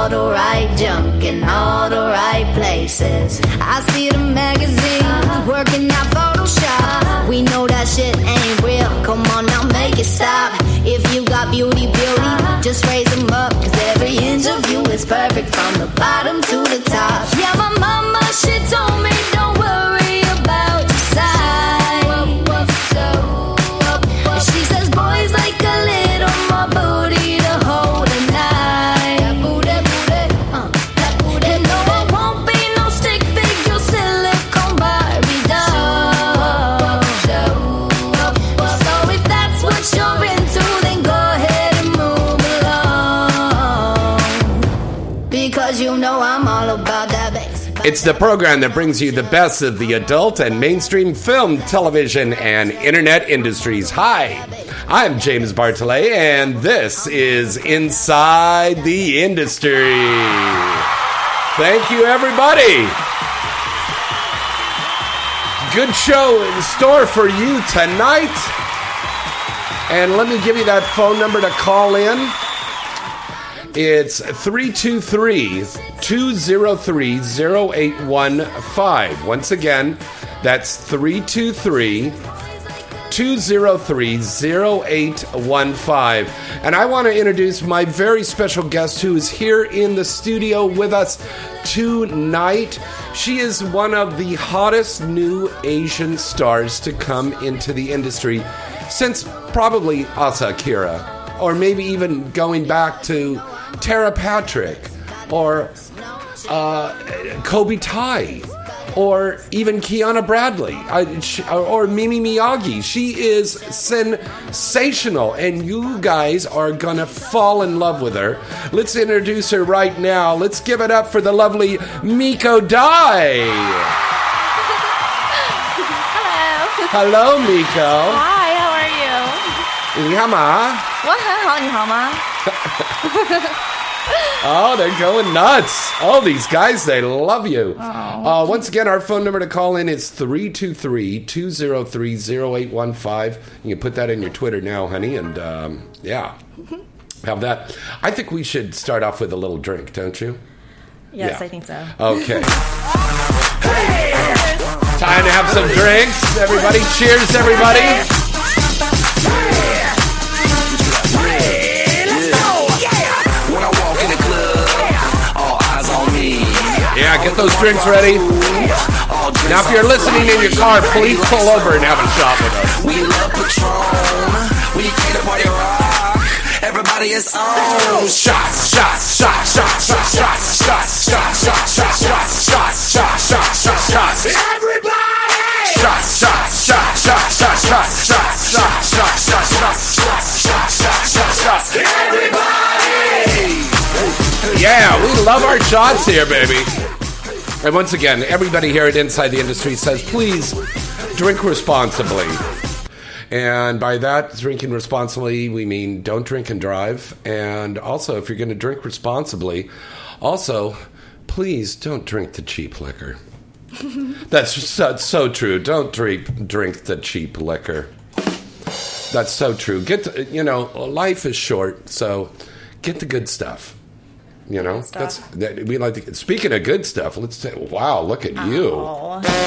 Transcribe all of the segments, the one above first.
All the right junk in all the right places. I see the magazine working out Photoshop. We know that shit ain't real. Come on now, make it stop. If you got beauty, beauty, just raise them up. Cause every inch of you is perfect from the bottom to the top. Yeah, my mama, she told me don't It's the program that brings you the best of the adult and mainstream film, television, and internet industries. Hi, I'm James Bartolet, and this is Inside the Industry. Thank you, everybody. Good show in store for you tonight. And let me give you that phone number to call in. It's 323 203 0815. Once again, that's 323 203 0815. And I want to introduce my very special guest who is here in the studio with us tonight. She is one of the hottest new Asian stars to come into the industry since probably Asa Akira, or maybe even going back to Tara Patrick or uh, Kobe Tai or even Kiana Bradley I, she, or Mimi Miyagi. She is sensational, and you guys are gonna fall in love with her. Let's introduce her right now. Let's give it up for the lovely Miko Dai. Hello. Hello, Miko. Hi, how are you? Yama. What? 好，你好吗？ Oh, they're going nuts. Oh, these guys, they love you. Uh, once again, our phone number to call in is 323 203 0815. You can put that in your Twitter now, honey, and um, yeah, have that. I think we should start off with a little drink, don't you? Yes, Yeah. I think so. Okay. Time to have some drinks, everybody. Cheers, everybody. Yeah, get those drinks ready. Now, if you're listening in your car, please pull over and have a shot with us. We love Patron. We came to party rock. Everybody is on. Shots, shots, shots, shots, shots, shots, shots, shots, shots, shots, shots, shots, shots, shots, shots, shots. Everybody! Shots, shots, shots, shots, shots, shots, shots, shots, shots, shots, shots, shots, shots, shots, shots, shots. Everybody! Yeah, we love our shots here, baby. And once again, everybody here at Inside the Industry says, please drink responsibly. And by that, drinking responsibly, we mean don't drink and drive. And also, if you're going to drink responsibly, also, please don't drink the cheap liquor. That's so, so true. Don't drink drink the cheap liquor. That's so true. Get to, you know, life is short, so get the good stuff. You know, stuff. that's that, we like. To, speaking of good stuff, let's say, wow, look at you!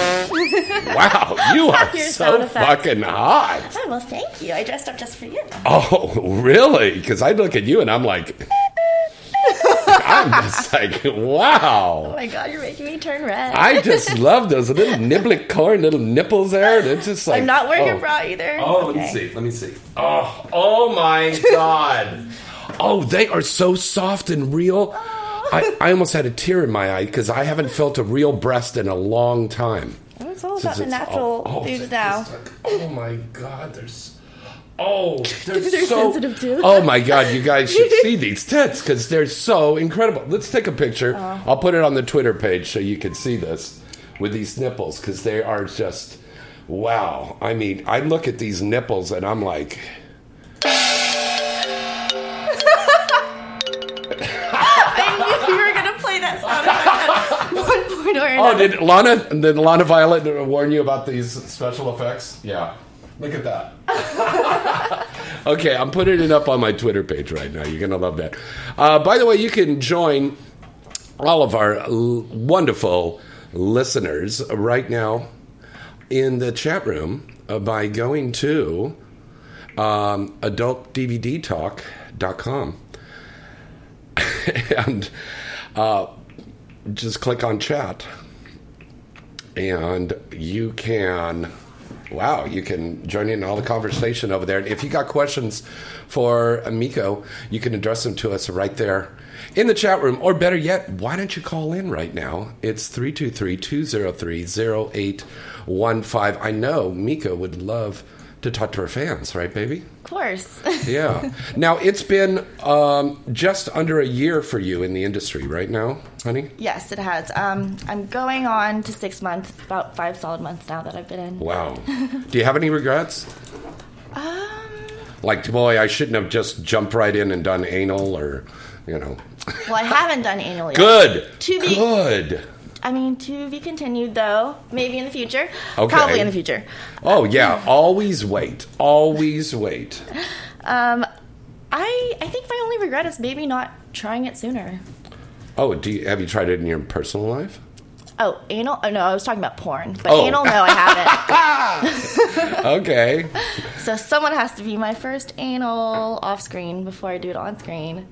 Wow, you are Your so sound effects. fucking hot. Oh, well, thank you. I dressed up just for you. Oh, really? Because I look at you and I'm like, I'm just like, wow. Oh wow. my god, you're making me turn red. I just love those little niblick corn, little nipples there. They're just like. I'm not wearing oh. a bra either. Oh, let me Okay. see. Let me see. Oh, oh my god. Oh, they are so soft and real. I, I almost had a tear in my eye because I haven't felt a real breast in a long time. It's all Since about the it's- natural oh, oh, it's now. like- oh my god, there's. Oh, they're, They're so. sensitive too. Oh my god, you guys should see these tits because they're so incredible. Let's take a picture. Uh. I'll put it on the Twitter page so you can see this with these nipples because they are just wow. I mean, I look at these nipples and I'm like. Point or Oh, did Lana did Lana Violet warn you about these special effects? Yeah. Look at that. okay, I'm putting it up on my Twitter page right now. You're gonna love that. Uh, by the way, you can join all of our l- wonderful listeners right now in the chat room uh, by going to um, adultdvdtalk.com and uh, just click on chat. And you can wow you can join in all the conversation over there. And if you got questions for Miko you can address them to us right there in the chat room. Or better yet why don't you call in right now? It's 323-203-0815 i know Miko would love to talk to her fans right baby Of course. yeah now it's been um, just under a year for you in the industry right now honey yes, it has. Um, I'm going on to six months, about five solid months now that I've been in. Wow. Do you have any regrets? Um, Like, boy, I shouldn't have just jumped right in and done anal or, you know. well, I haven't done anal yet. Good. To be- Good. I mean, to be continued though. Maybe in the future. Okay. Probably in the future. Oh, yeah. Always wait. Always wait. Um, I I think my only regret is maybe not trying it sooner. Oh, do you, have you tried it in your personal life? Oh, anal? Oh no, I was talking about porn. But Oh. anal, no, I haven't. Okay. so someone has to be my first anal off screen before I do it on screen.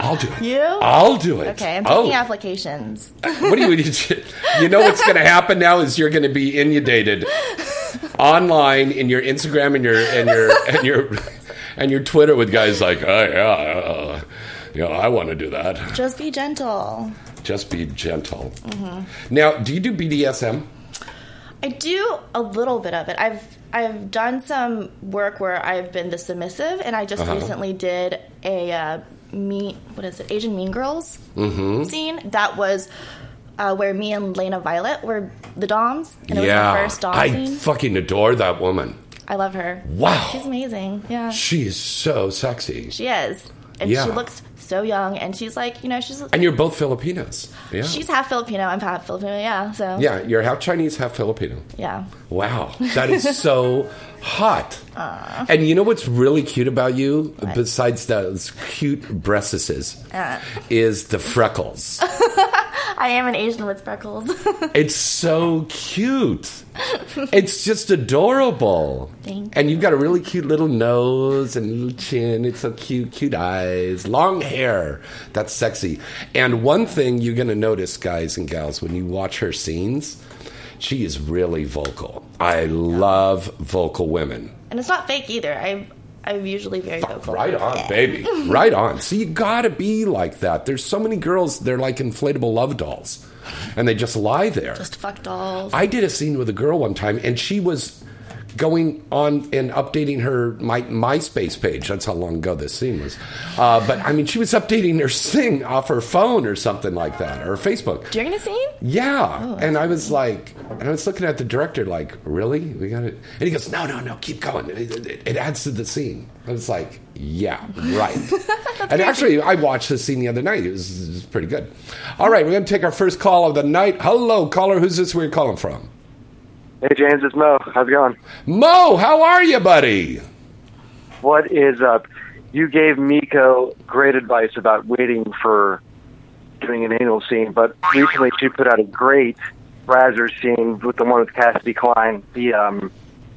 I'll do it. You? I'll do it. Okay, I'm oh. taking applications. What do you need? You know what's going to happen now is you're going to be inundated online in your Instagram and your and your and your and your Twitter with guys like, oh yeah, uh, you know, I want to do that. Just be gentle. Just be gentle. Mm-hmm. Now, do you do BDSM? I do a little bit of it. I've I've done some work where I've been the submissive, and I just Uh-huh. recently did a uh, mean what is it Asian Mean Girls scene that was uh, where me and Lana Violet were the doms, and it was yeah, the first dom I scene. fucking adore that woman. I love her. Wow. she's amazing. Yeah, She is so sexy. she is, and Yeah. she looks so young, and she's like you know she's And you're both Filipinos. Yeah. she's half Filipino. I'm half Filipino. Yeah, so yeah, you're half Chinese, half Filipino. yeah. Wow, that is so hot. And you know what's really cute about you, besides those cute breasts, Uh. is the freckles. I am an Asian with freckles. It's so cute. It's just adorable. Thank And you've got a really cute little nose and little chin. It's so cute, cute eyes, long hair. That's sexy. And one thing you're going to notice, guys and gals, when you watch her scenes, she is really vocal. I love vocal women. and it's not fake either. I I'm usually very vocal. Right on, baby. Right on. So you gotta be like that. There's so many girls, they're like inflatable love dolls. And they just lie there. Just fuck dolls. I did a scene with a girl one time, and she was going on and updating her my MySpace page. That's how long ago this scene was. Uh, but I mean, she was updating her thing off her phone or something like that, or Facebook. During the scene? Yeah, and I was like, and I was looking at the director like, really? We got it? And he goes, no, no, no, keep going. It, it, it adds to the scene. I was like, yeah, right. and actually, I watched the scene the other night. It was, it was pretty good. All right, we're going to take our first call of the night. Hello, caller. Who's this? Where you calling from? Hey James, it's Mo. How's it going? Mo, how are you, buddy? What is up? You gave Miko great advice about waiting for doing an anal scene, but recently she put out a great Brazzers scene with the one with Cassidy Klein. The um,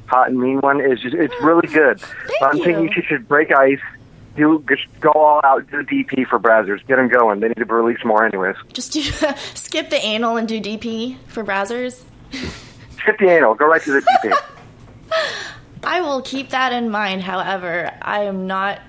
hot and mean one is just, it's really good. but I'm you. thinking she should break ice do just go all out, do DP for Brazzers, get them going. They need to release more, anyways. Just do, skip the anal and do DP for Brazzers. Skip the anal, go right to the DP. I will keep that in mind. However, I am not.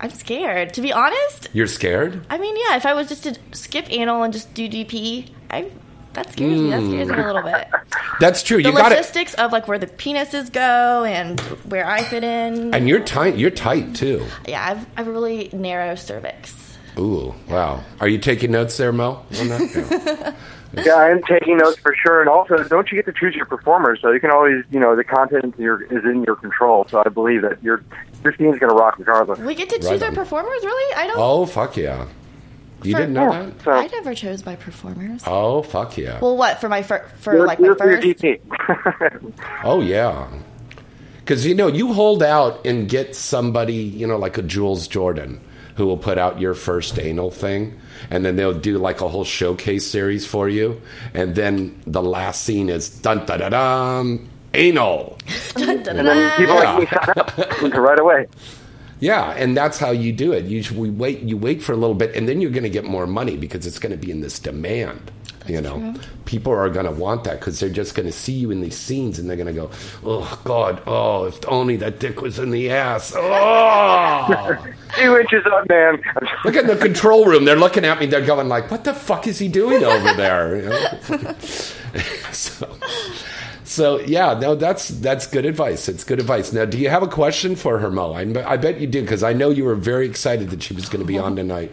I'm scared. To be honest, You're scared? I mean, yeah, if I was just to skip anal and just do DP, I that scares me. That scares me a little bit. That's true. The You got it. logistics of like where the penises go and where I fit in. And you're tight. You're tight too. yeah, I've I've a really narrow cervix. Ooh, wow. Are you taking notes there, Mo? On that? Yeah. Yeah, I'm taking notes for sure. And also, don't you get to choose your performers? So you can always, you know, the content in your, is in your control. So I believe that your your team's going to rock regardless. We get to choose Right our performers, really? I don't. Oh, fuck yeah. You For- didn't know Yeah, that? so I never chose my performers. Oh, fuck yeah. Well, what for my fir- for you're, like my you're for your first? DP. Oh, yeah. Because, you know, you hold out and get somebody, you know, like a Jules Jordan who will put out your first anal thing. And then they'll do like a whole showcase series for you. And then the last scene is dun da da dum, anal. and then people like me sign up right away. Yeah, and that's how you do it. You we wait. You wait for a little bit, and then you're going to get more money because it's going to be in this demand. You know, people are going to want that because they're just going to see you in these scenes, and they're going to go, "Oh God, oh if only that dick was in the ass." Oh, Two inches up, man. look at the control room. They're looking at me. They're going like, "What the fuck is he doing over there?" You know? so, so yeah, no, that's that's good advice. It's good advice. Now, do you have a question for her, Mo? I, I bet you do because I know you were very excited that she was going to be on tonight.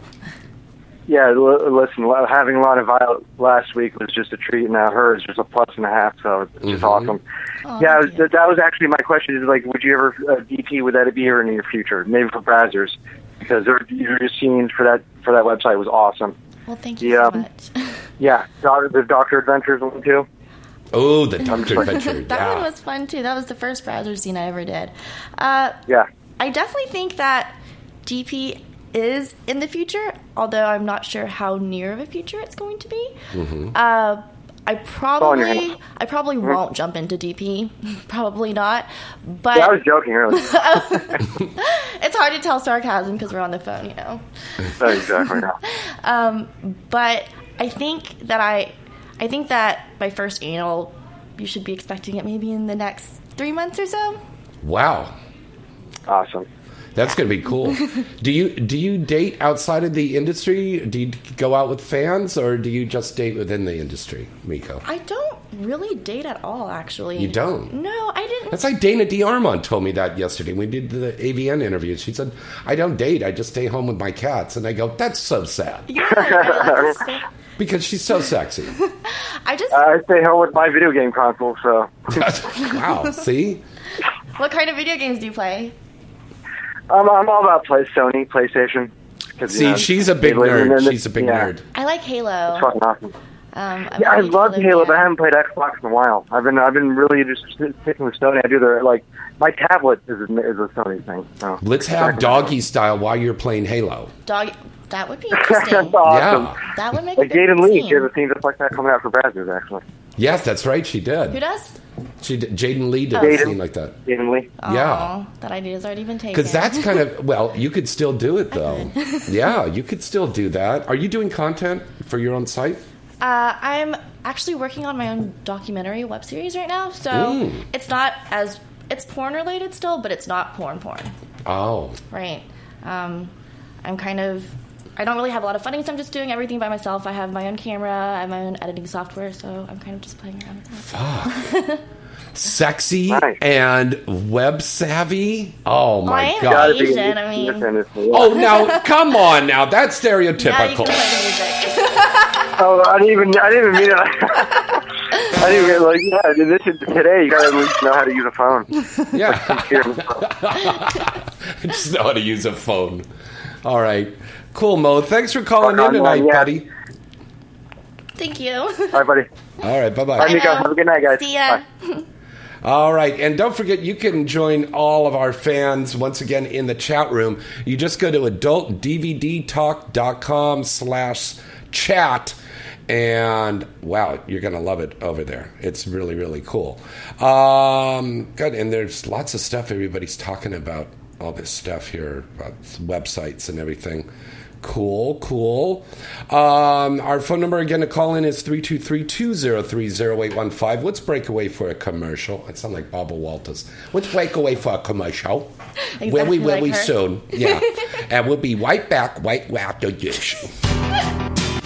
Yeah, l- listen, l- having Lana Violet last week was just a treat. And now her is just a plus and a half, so it's just awesome. yeah, was, that that was actually my question. Is like, would you ever uh, DP? Would that be here in your future? Maybe for Brazzers, because their your scenes for that for that website was awesome. Well, thank you Yeah. so much. Yeah, Doctor, the Doctor Adventures one too. Oh, the Doctor Adventure. that yeah. one was fun too. That was the first Brazzers scene I ever did. Uh, Yeah, I definitely think that DP is in the future, although I'm not sure how near of a future it's going to be. Mm-hmm. Uh, I probably. I probably won't jump into DP. probably not. But yeah I was joking earlier. it's hard to tell sarcasm because we're on the phone, you know. Oh, exactly. Um, but I think that I, I think that my first anal, you should be expecting it maybe in the next three months or so. Wow, Awesome. That's going to be cool. do you do you date outside of the industry? Do you go out with fans, or do you just date within the industry, Miko? I don't really date at all, actually. You don't? No, I didn't. That's like Dana DeArmond told me that yesterday. We did the AVN interview. She said, "I don't date. I just stay home with my cats." And I go, "That's so sad Yeah, I, like to stay- because she's so sexy." I just. I stay home with my video game console, so wow. See, what kind of video games do you play? I'm, I'm all about play Sony PlayStation. 'Cause, you see, know, she's a big and then nerd. the- She's a big yeah, nerd. I like Halo. It's fucking awesome. Um, I'm Yeah, I love into Halo, but I haven't played Xbox in a while. I've been I've been really just sticking with Sony. I do the like my tablet is a, is a Sony thing. So. Let's have doggy style while you're playing Halo. Dog. That would be That's interesting. awesome. Yeah. that would make Like a good Jaden Lee, scene. she has a scene just like that coming out for Brazzers, actually. Yes, that's right. She did. Who does? She did. Jaden Lee did a Jaden. scene like that. Jaden Lee. Yeah. That idea has already been taken. Because that's kind of well, you could still do it though. yeah, you could still do that. Are you doing content for your own site? Uh, I'm actually working on my own documentary web series right now, so Mm. it's not as it's porn related still, but it's not porn porn, Oh, right? Um, I'm kind of I don't really have a lot of funding, so I'm just doing everything by myself. I have my own camera, I have my own editing software, so I'm kind of just playing around with that. sexy Nice. and web savvy. Oh Well, I my am god. Gotta Asian, I mean- Oh, now come on! Now that's Now you stereotypical. can play music. Oh, I didn't even I didn't even mean it. I didn't even like yeah. This is, today you gotta at least know how to use a phone. yeah, Here. just know how to use a phone. All right, cool, Mo. Thanks for calling Rock in tonight, Mo, yeah. buddy. Thank you. All right, buddy. All right, bye Bye, bye. Nico. Have a good night, guys. See ya. Bye. All right, and don't forget you can join all of our fans once again in the chat room. You just go to adultdvdtalk.com slash chat, and wow, you're gonna love it over there. It's really really cool. Um, good, and there's lots of stuff everybody's talking about all this stuff here about websites and everything. Cool, cool. Um, our phone number again to call in is 323-203-0815. Let's break away for a commercial. I sound like Barbara Walters. Let's break away for a commercial. Exactly will we, will like we her. soon? Yeah. and we'll be right back right after this.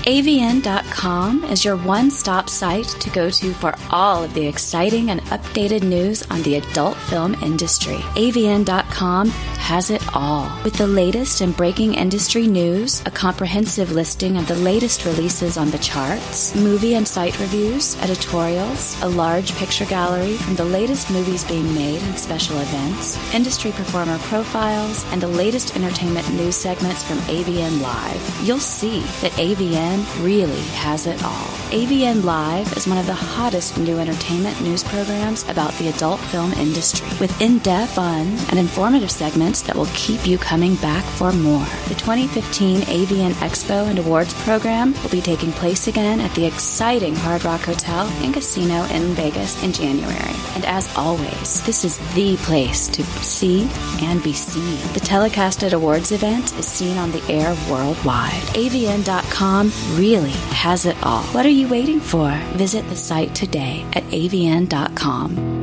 AVN.com is your one stop site to go to for all of the exciting and updated news on the adult film industry. AVN.com has it all. With the latest and breaking industry news, a comprehensive listing of the latest releases on the charts, movie and site reviews, editorials, a large picture gallery from the latest movies being made and special events, industry performer profiles, and the latest entertainment news segments from AVN Live. You'll see that AVN really has it all. AVN Live is one of the hottest new entertainment news programs about the adult film industry, with in depth, fun, and informative segments that will keep you coming back for more. The 2015 AVN Expo and Awards program will be taking place again at the exciting Hard Rock Hotel and Casino in Vegas in January. And as always, this is the place to see and be seen. The telecasted awards event is seen on the air worldwide. AVN.com really has it all. What are you waiting for? Visit the site today at avn.com.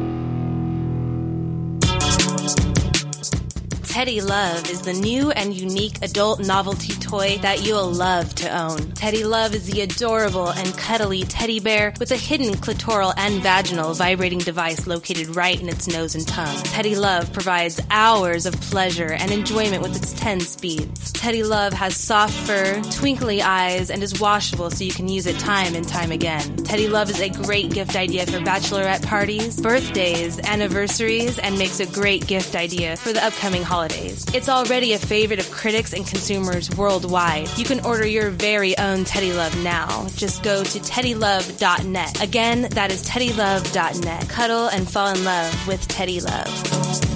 Teddy Love is the new and unique adult novelty toy that you'll love to own. Teddy Love is the adorable and cuddly teddy bear with a hidden clitoral and vaginal vibrating device located right in its nose and tongue. Teddy Love provides hours of pleasure and enjoyment with its 10 speeds. Teddy Love has soft fur, twinkly eyes, and is washable so you can use it time and time again. Teddy Love is a great gift idea for bachelorette parties, birthdays, anniversaries, and makes a great gift idea for the upcoming holidays. It's already a favorite of critics and consumers worldwide. You can order your very own Teddy Love now. Just go to teddylove.net. Again, that is teddylove.net. Cuddle and fall in love with Teddy Love.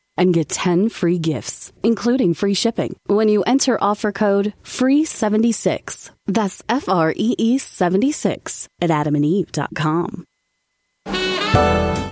and get 10 free gifts, including free shipping, when you enter offer code FREE76. That's F R E E 76 at adamandeve.com.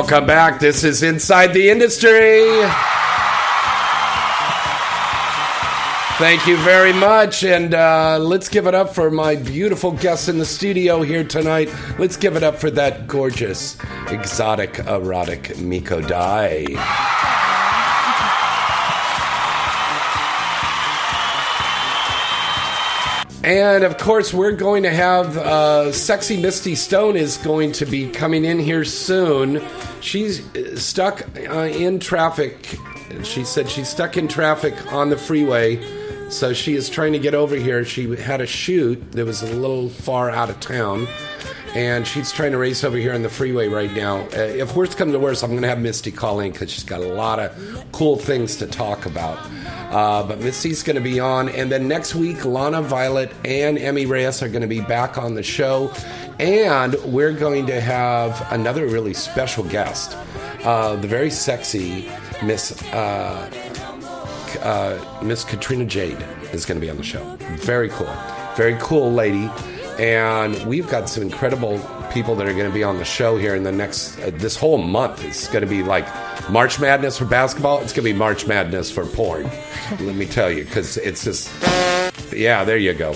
Welcome back. This is Inside the Industry. Thank you very much. And uh, let's give it up for my beautiful guests in the studio here tonight. Let's give it up for that gorgeous, exotic, erotic Miko Dai. And of course, we're going to have uh, sexy Misty Stone is going to be coming in here soon. She's stuck uh, in traffic. She said she's stuck in traffic on the freeway, so she is trying to get over here. She had a shoot that was a little far out of town, and she's trying to race over here on the freeway right now. Uh, if worse comes to worse, I'm going to have Misty call in because she's got a lot of cool things to talk about. Uh, but Misty's going to be on. And then next week, Lana Violet and Emmy Reyes are going to be back on the show. And we're going to have another really special guest, uh, the very sexy Miss uh, uh, Miss Katrina Jade is going to be on the show. Very cool, very cool lady. And we've got some incredible people that are going to be on the show here in the next uh, this whole month. It's going to be like March Madness for basketball. It's going to be March Madness for porn. Let me tell you, because it's just yeah. There you go.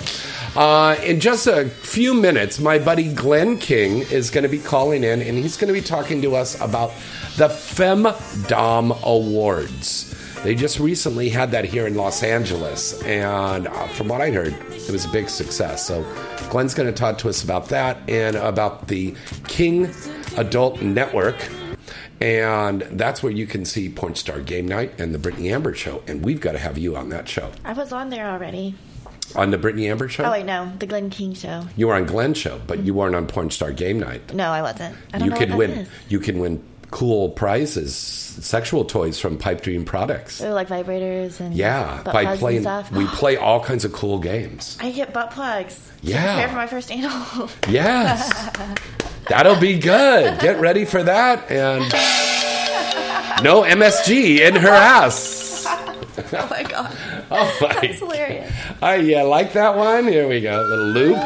Uh, in just a few minutes, my buddy Glenn King is going to be calling in, and he's going to be talking to us about the Femdom Awards. They just recently had that here in Los Angeles, and uh, from what I heard, it was a big success. So, Glenn's going to talk to us about that and about the King Adult Network. And that's where you can see Porn Star Game Night and the Britney Amber Show. And we've got to have you on that show. I was on there already. On the Britney Amber Show? Oh wait, no, the Glenn King show. You were on Glenn show, but you mm-hmm. weren't on Porn Star Game Night. No, I wasn't. I don't You can what win. is. You can win cool prizes, sexual toys from Pipe Dream Products. Oh, like vibrators and Yeah, by playing, we play all kinds of cool games. I get butt plugs. Yeah. prepare for my first anal. Yes. That'll be good. Get ready for that. And no MSG in her ass. oh my god, Oh my. that's hilarious. I yeah, like that one. Here we go. Little loop.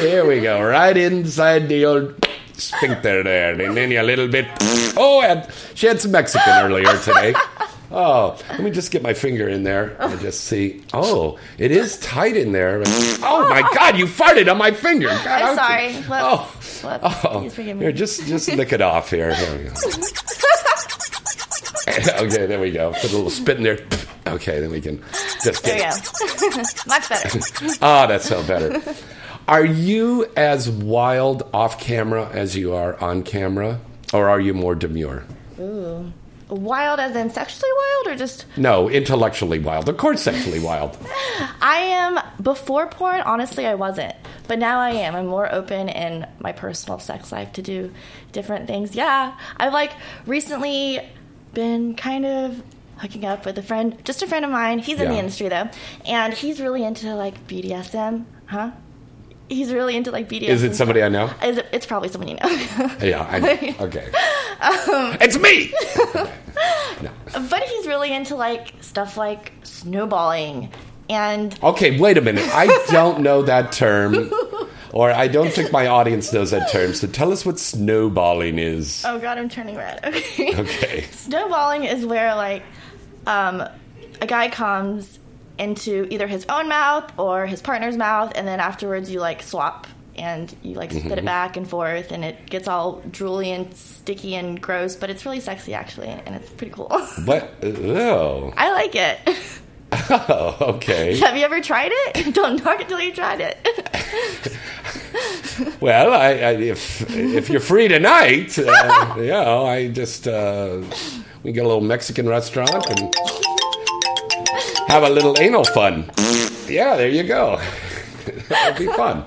Here we go. Right inside the old sphincter there. And then a little bit. Oh, and she had some Mexican earlier today. Oh, let me just get my finger in there and just see. Oh, it is tight in there. Oh my God, you farted on my finger. God, I'm sorry. Whoops. Oh, Whoops. oh. Please forgive me. Here, just just lick it off here. Here we go. okay, there we go. Put a little spit in there. Okay, then we can just There get you go. Much better. Ah, that's so better. Are you as wild off camera as you are on camera, or are you more demure? Ooh. Wild as in sexually wild or just No, intellectually wild. Of course, sexually wild. I am before porn, honestly I wasn't. But now I am. I'm more open in my personal sex life to do different things. Yeah. I've like recently been kind of hooking up with a friend, just a friend of mine. He's in the industry though. And he's really into like BDSM, huh? He's really into like BDSM. Is it somebody I know? Is it, it's probably someone you know. Yeah, I, okay. Um, It's me. no. But he's really into like stuff like snowballing And Okay, wait a minute. I don't know that term, or I don't think my audience knows that term. So tell us what snowballing is. oh god, I'm turning red. Okay. Okay. Snowballing is where like um, a guy comes into either his own mouth or his partner's mouth, and then afterwards you like swap and you like spit it back and forth, and it gets all drooly and sticky and gross, but it's really sexy actually, and it's pretty cool. What? Oh. I like it. Oh, okay. Have you ever tried it? Don't knock it till you tried it. Well, I, I, if if you're free tonight, uh, you know, I just uh, we get a little Mexican restaurant and have a little anal fun. Yeah, there you go. That'd be fun.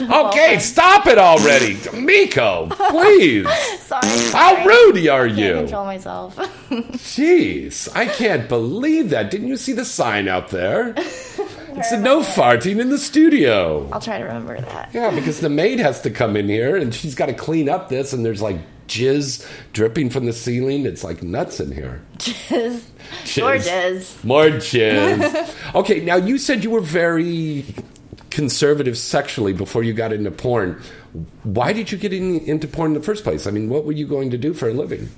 Okay, stop it already, Miko. Please. Sorry. How sorry. rude are Can't you? control myself. Jeez, I can't believe that. Didn't you see the sign out there? It said no farting in the studio. I'll try to remember that. Yeah, because the maid has to come in here and she's got to clean up this, and there's like jizz dripping from the ceiling. It's like nuts in here. Jizz. Jizz. Or jizz. More jizz. okay, now you said you were very conservative sexually before you got into porn. Why did you get in, into porn in the first place? I mean, what were you going to do for a living?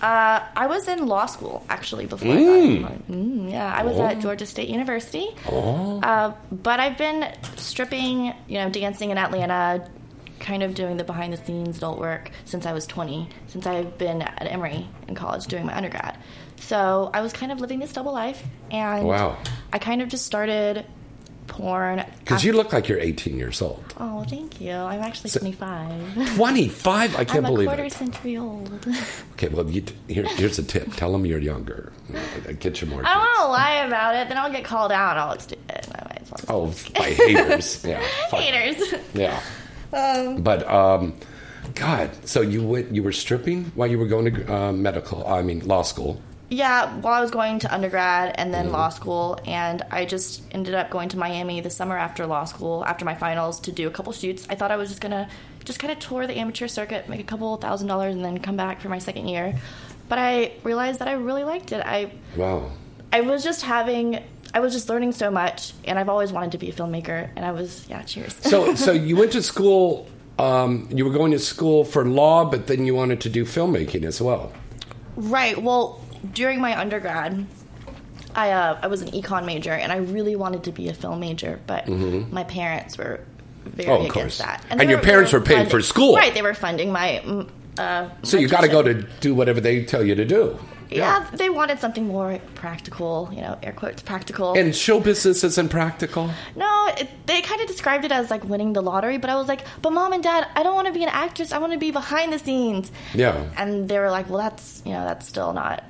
Uh, I was in law school actually before. Mm. I got mm, yeah, I was Oh. at Georgia State University. Oh. Uh, but I've been stripping, you know, dancing in Atlanta, kind of doing the behind the scenes adult work since I was 20, since I've been at Emory in college doing my undergrad. So I was kind of living this double life, and Wow. I kind of just started porn. Because you look like you're 18 years old. Oh, thank you. I'm actually 25. 25? I can't I'm a quarter it. century old. Okay, well, you, here, here's a tip. Tell them you're younger. Get you more. I don't want to lie about it. Then I'll get called out. I'll look stupid. I might as well. Oh, by haters. Yeah. fuck. Haters. Yeah. Um, But um, God, so you went, you were stripping while you were going to uh, medical. I mean, law school. yeah, while I was going to undergrad and then Mm-hmm. law school, and I just ended up going to Miami the summer after law school, after my finals, to do a couple shoots. I thought I was just gonna just kind of tour the amateur circuit, make a couple thousand dollars, and then come back for my second year. But I realized that I really liked it. I Wow. I was just having. I was just learning so much, and I've always wanted to be a filmmaker. And I was, yeah, cheers. So, so you went to school. Um, you were going to school for law, but then you wanted to do filmmaking as well. Right. Well, during my undergrad, I uh, I was an econ major, and I really wanted to be a film major, but my parents were very Mm-hmm. Oh, against that. And they your parents were paying for school. right? They were funding my. mm, Uh, So my you got to go to do whatever they tell you to do. Yeah, they wanted something more practical, you know, air quotes practical. And show business isn't practical. No, it, they kind of described it as like winning the lottery, but I was like, but mom and dad, I don't want to be an actress. I want to be behind the scenes. Yeah. And they were like, well, that's you know, that's still not.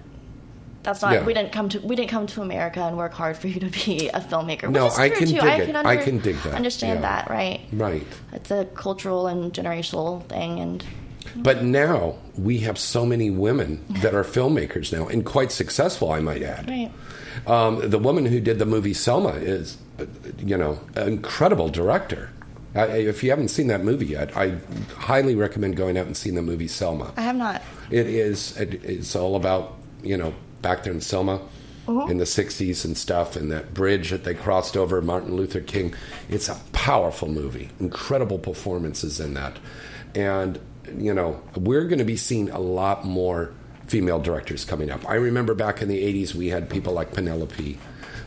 That's not. Yeah. We didn't come to. We didn't come to America and work hard for you to be a filmmaker. No, I can too. dig I it. can, I can dig that, Understand yeah. that, right? Right. It's a cultural and generational thing, and But now we have so many women that are filmmakers now, and quite successful, I might add. right. Um, the woman who did the movie Selma is, you know, an incredible director. I, if you haven't seen that movie yet, I highly recommend going out and seeing the movie Selma. I have not. It is. It, it's all about you know back there in Selma in the '60s and stuff, and that bridge that they crossed over. Martin Luther King. It's a powerful movie. Incredible performances in that, and you know we're going to be seeing a lot more female directors coming up. I remember back in the '80s we had people like Penelope.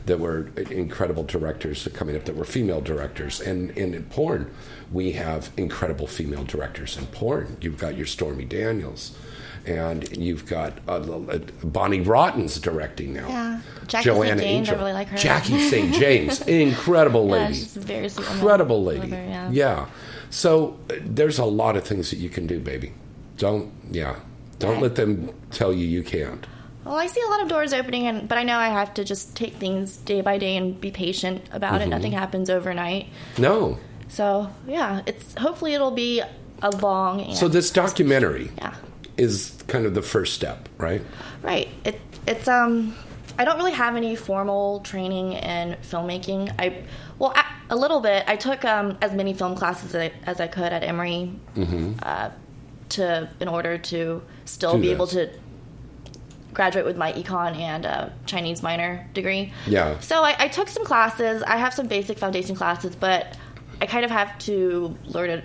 That were incredible directors coming up. That were female directors, and, and in porn, we have incredible female directors in porn. You've got your Stormy Daniels, and you've got uh, uh, Bonnie Rotten's directing now. Yeah. Jackie Joanna St. James, I really like her. Jackie St. James, incredible Yeah, lady, she's very incredible lady. Her, yeah. So there's a lot of things that you can do, baby. Don't yeah. Don't Right. let them tell you you can't. Well, I see a lot of doors opening, and but I know I have to just take things day by day and be patient about Mm-hmm. it. Nothing happens overnight. No. So yeah, it's hopefully it'll be a long. And, So this documentary yeah, is kind of the first step, right? right. It it's um, I don't really have any formal training in filmmaking. I well a, a little bit. I took um as many film classes as I, as I could at Emory, uh, to in order to still Mm-hmm. Do be able to graduate with my econ and uh, Chinese minor degree. Yeah. So I, I took some classes. I have some basic foundation classes, but I kind of have to learn it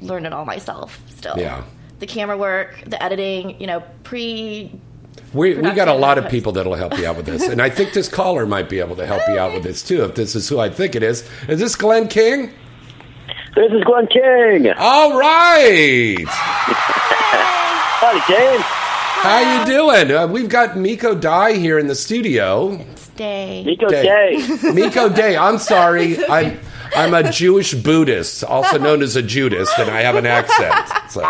learn it all myself still. Yeah. The camera work, the editing, you know, pre We, we got a lot of people that'll help you out with this. And I think this caller might be able to help you out with this too, if this is who I think it is. Is this Glenn King? This is Glenn King. All right. Howdy, James. How you doing? Uh, we've got Miko Dai here in the studio. day. Nico Day. Day. Miko Day. I'm sorry. I'm I'm a Jewish Buddhist, also known as a Judas, and I have an accent. So,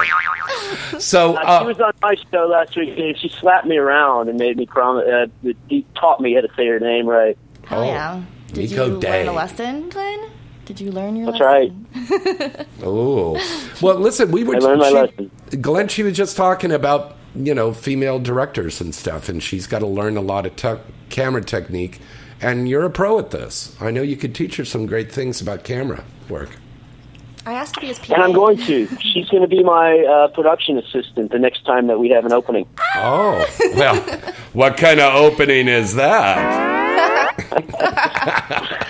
so Uh, she was on my show last week. and She slapped me around and made me promise. Uh, he taught me how to say her name right. Hell Oh, yeah. Did Miko you Day. learn a lesson, Glenn? Did you learn your That's lesson? oh, well, listen, we were. I learned my she- lesson. Glenn, she was just talking about you know female directors and stuff, and she's got to learn a lot of tech camera technique. And you're a pro at this. I know you could teach her some great things about camera work. I asked to be his PA. And I'm going to. She's going to be my uh, production assistant the next time that we have an opening. Oh, well, what kind of opening is that?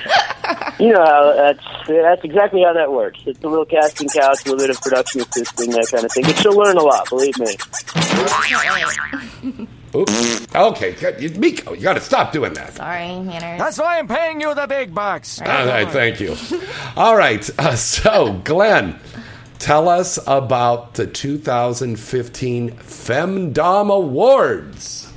You know that's that's exactly how that works. It's a little casting couch, a little bit of production assisting, that kind of thing. But she'll learn a lot, believe me. Oops. Okay, good. Miko, you got to stop doing that. Sorry, manners. That's why I'm paying you the big bucks. All right, thank you. All right, uh, so Glenn, tell us about the 2015 Femdom Awards.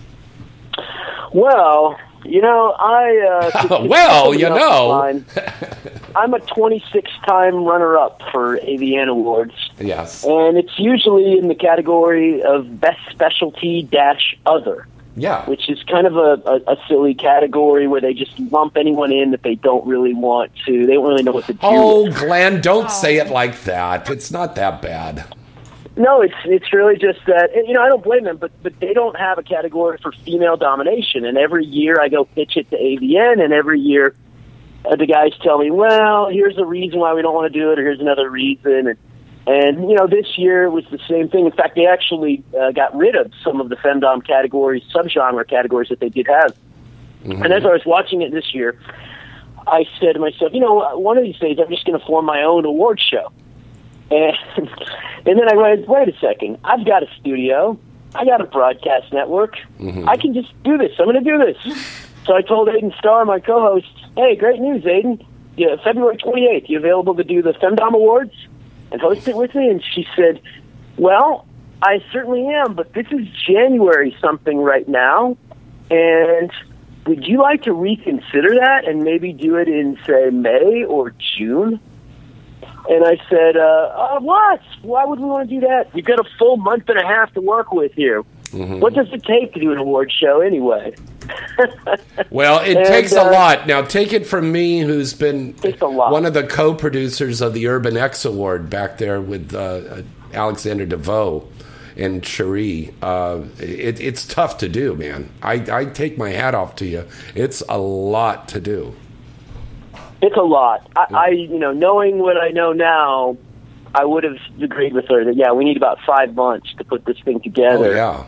Well, you know, I. Uh, Well, you know. online. I'm a 26 time runner up for AVN Awards. Yes. And it's usually in the category of best specialty dash other, Yeah. which is kind of a, a, a silly category where they just lump anyone in that they don't really want to. They don't really know what to do. Oh. Glenn, don't say it like that. It's not that bad. No, it's it's really just that and, you know I don't blame them, but but they don't have a category for female domination. And every year I go pitch it to AVN, and every year uh, the guys tell me, well, here's a reason why we don't want to do it, or here's another reason. And and you know this year it was the same thing. In fact, they actually uh, got rid of some of the femdom categories, subgenre categories that they did have. And as I was watching it this year, I said to myself, you know, one of these days I'm just going to form my own award show. And and then I went, wait a second, I've got a studio, I got a broadcast network, mm-hmm. I can just do this. I'm going to do this. So I told Aiden Starr, my co-host, hey, great news, Aiden. Yeah, February 28th, you available to do the Femdom Awards and host it with me? And she said, well, I certainly am, but this is January something right now, and would you like to reconsider that and maybe do it in, say, May or June? And I said, uh, uh, what? Why would we want to do that? You've got a full month and a half to work with here. What does it take to do an award show anyway? Well, it And, takes a uh, lot. Now, take it from me, who's been Takes a lot. one of the co-producers of the Urban X Award back there with uh, uh, Alexander DeVoe and Cherie. Uh, it, it's tough to do, man. I, I take my hat off to you. It's a lot to do. It's a lot. I, I, you know, knowing what I know now, I would have agreed with her that yeah, we need about five months to put this thing Oh, together. yeah.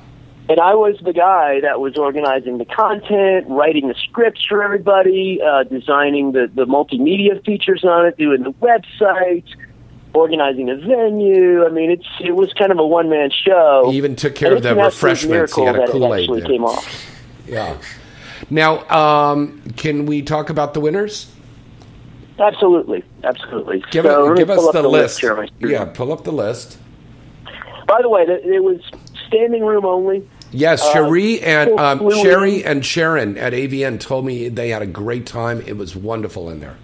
And I was the guy that was organizing the content, writing the scripts for everybody, uh, designing the, the multimedia features on it, doing the website, organizing the venue. I mean, it's it was kind of a one man show. He even took care And of the refreshments. He had a that Kool-Aid actually there. came off. Yeah. Now, um, can we talk about the winners? Absolutely, absolutely. Give, so it, give us up the, list. here on my screen. Yeah, pull up the list. By the way, it was standing room only. Yes, Uh, Cherie and um, Sherry and Sharon at AVN told me they had a great time. It was wonderful in there.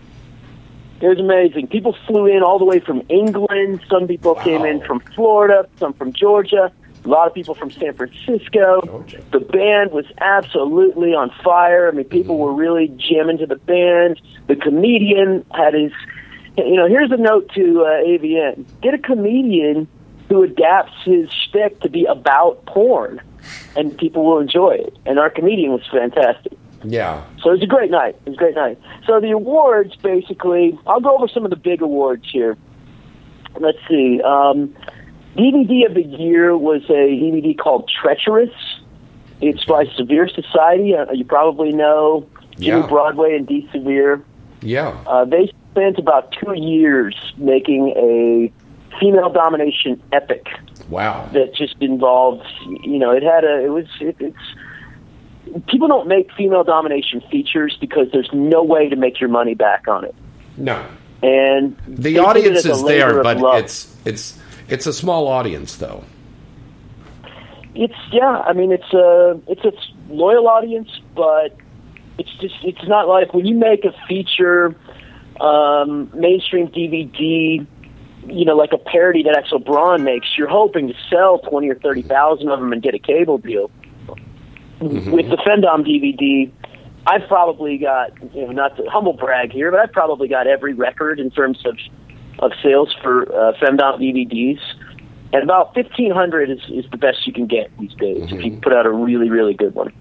It was amazing. People flew in all the way from England. Some people came in from Florida. Some from Georgia. A lot of people from San Francisco. The band was absolutely on fire. I mean, people were really jamming to the band. The comedian had his. You know, here's a note to uh, AVN: get a comedian who adapts his shtick to be about porn, and people will enjoy it. And our comedian was fantastic. Yeah. So it was a great night. It was a great night. So the awards, basically, I'll go over some of the big awards here. Let's see. Um, DVD of the year was a DVD called Treacherous. It's by Severe Society. Uh, you probably know Jimmy Yeah. Broadway and D. Severe. Yeah. Uh, they spent about two years making a female domination epic Wow. that just involved, you know, it had a, it was, it, it's, people don't make female domination features because there's no way to make your money back on it. No. And The they did it audience is there, but love. it's it's it's a small audience though. It's yeah. I mean, it's a it's a loyal audience, but it's just it's not like when you make a feature, um, mainstream DVD, you know, like a parody that Axel Braun makes. You're hoping to sell twenty or thirty thousand of them and get a cable deal. With the Femdom DVD, I've probably got you know not to humble brag here, but I've probably got every record in terms of of sales for uh, Femdom DVDs. And about fifteen hundred is, is the best you can get these days if you put out a really really good one.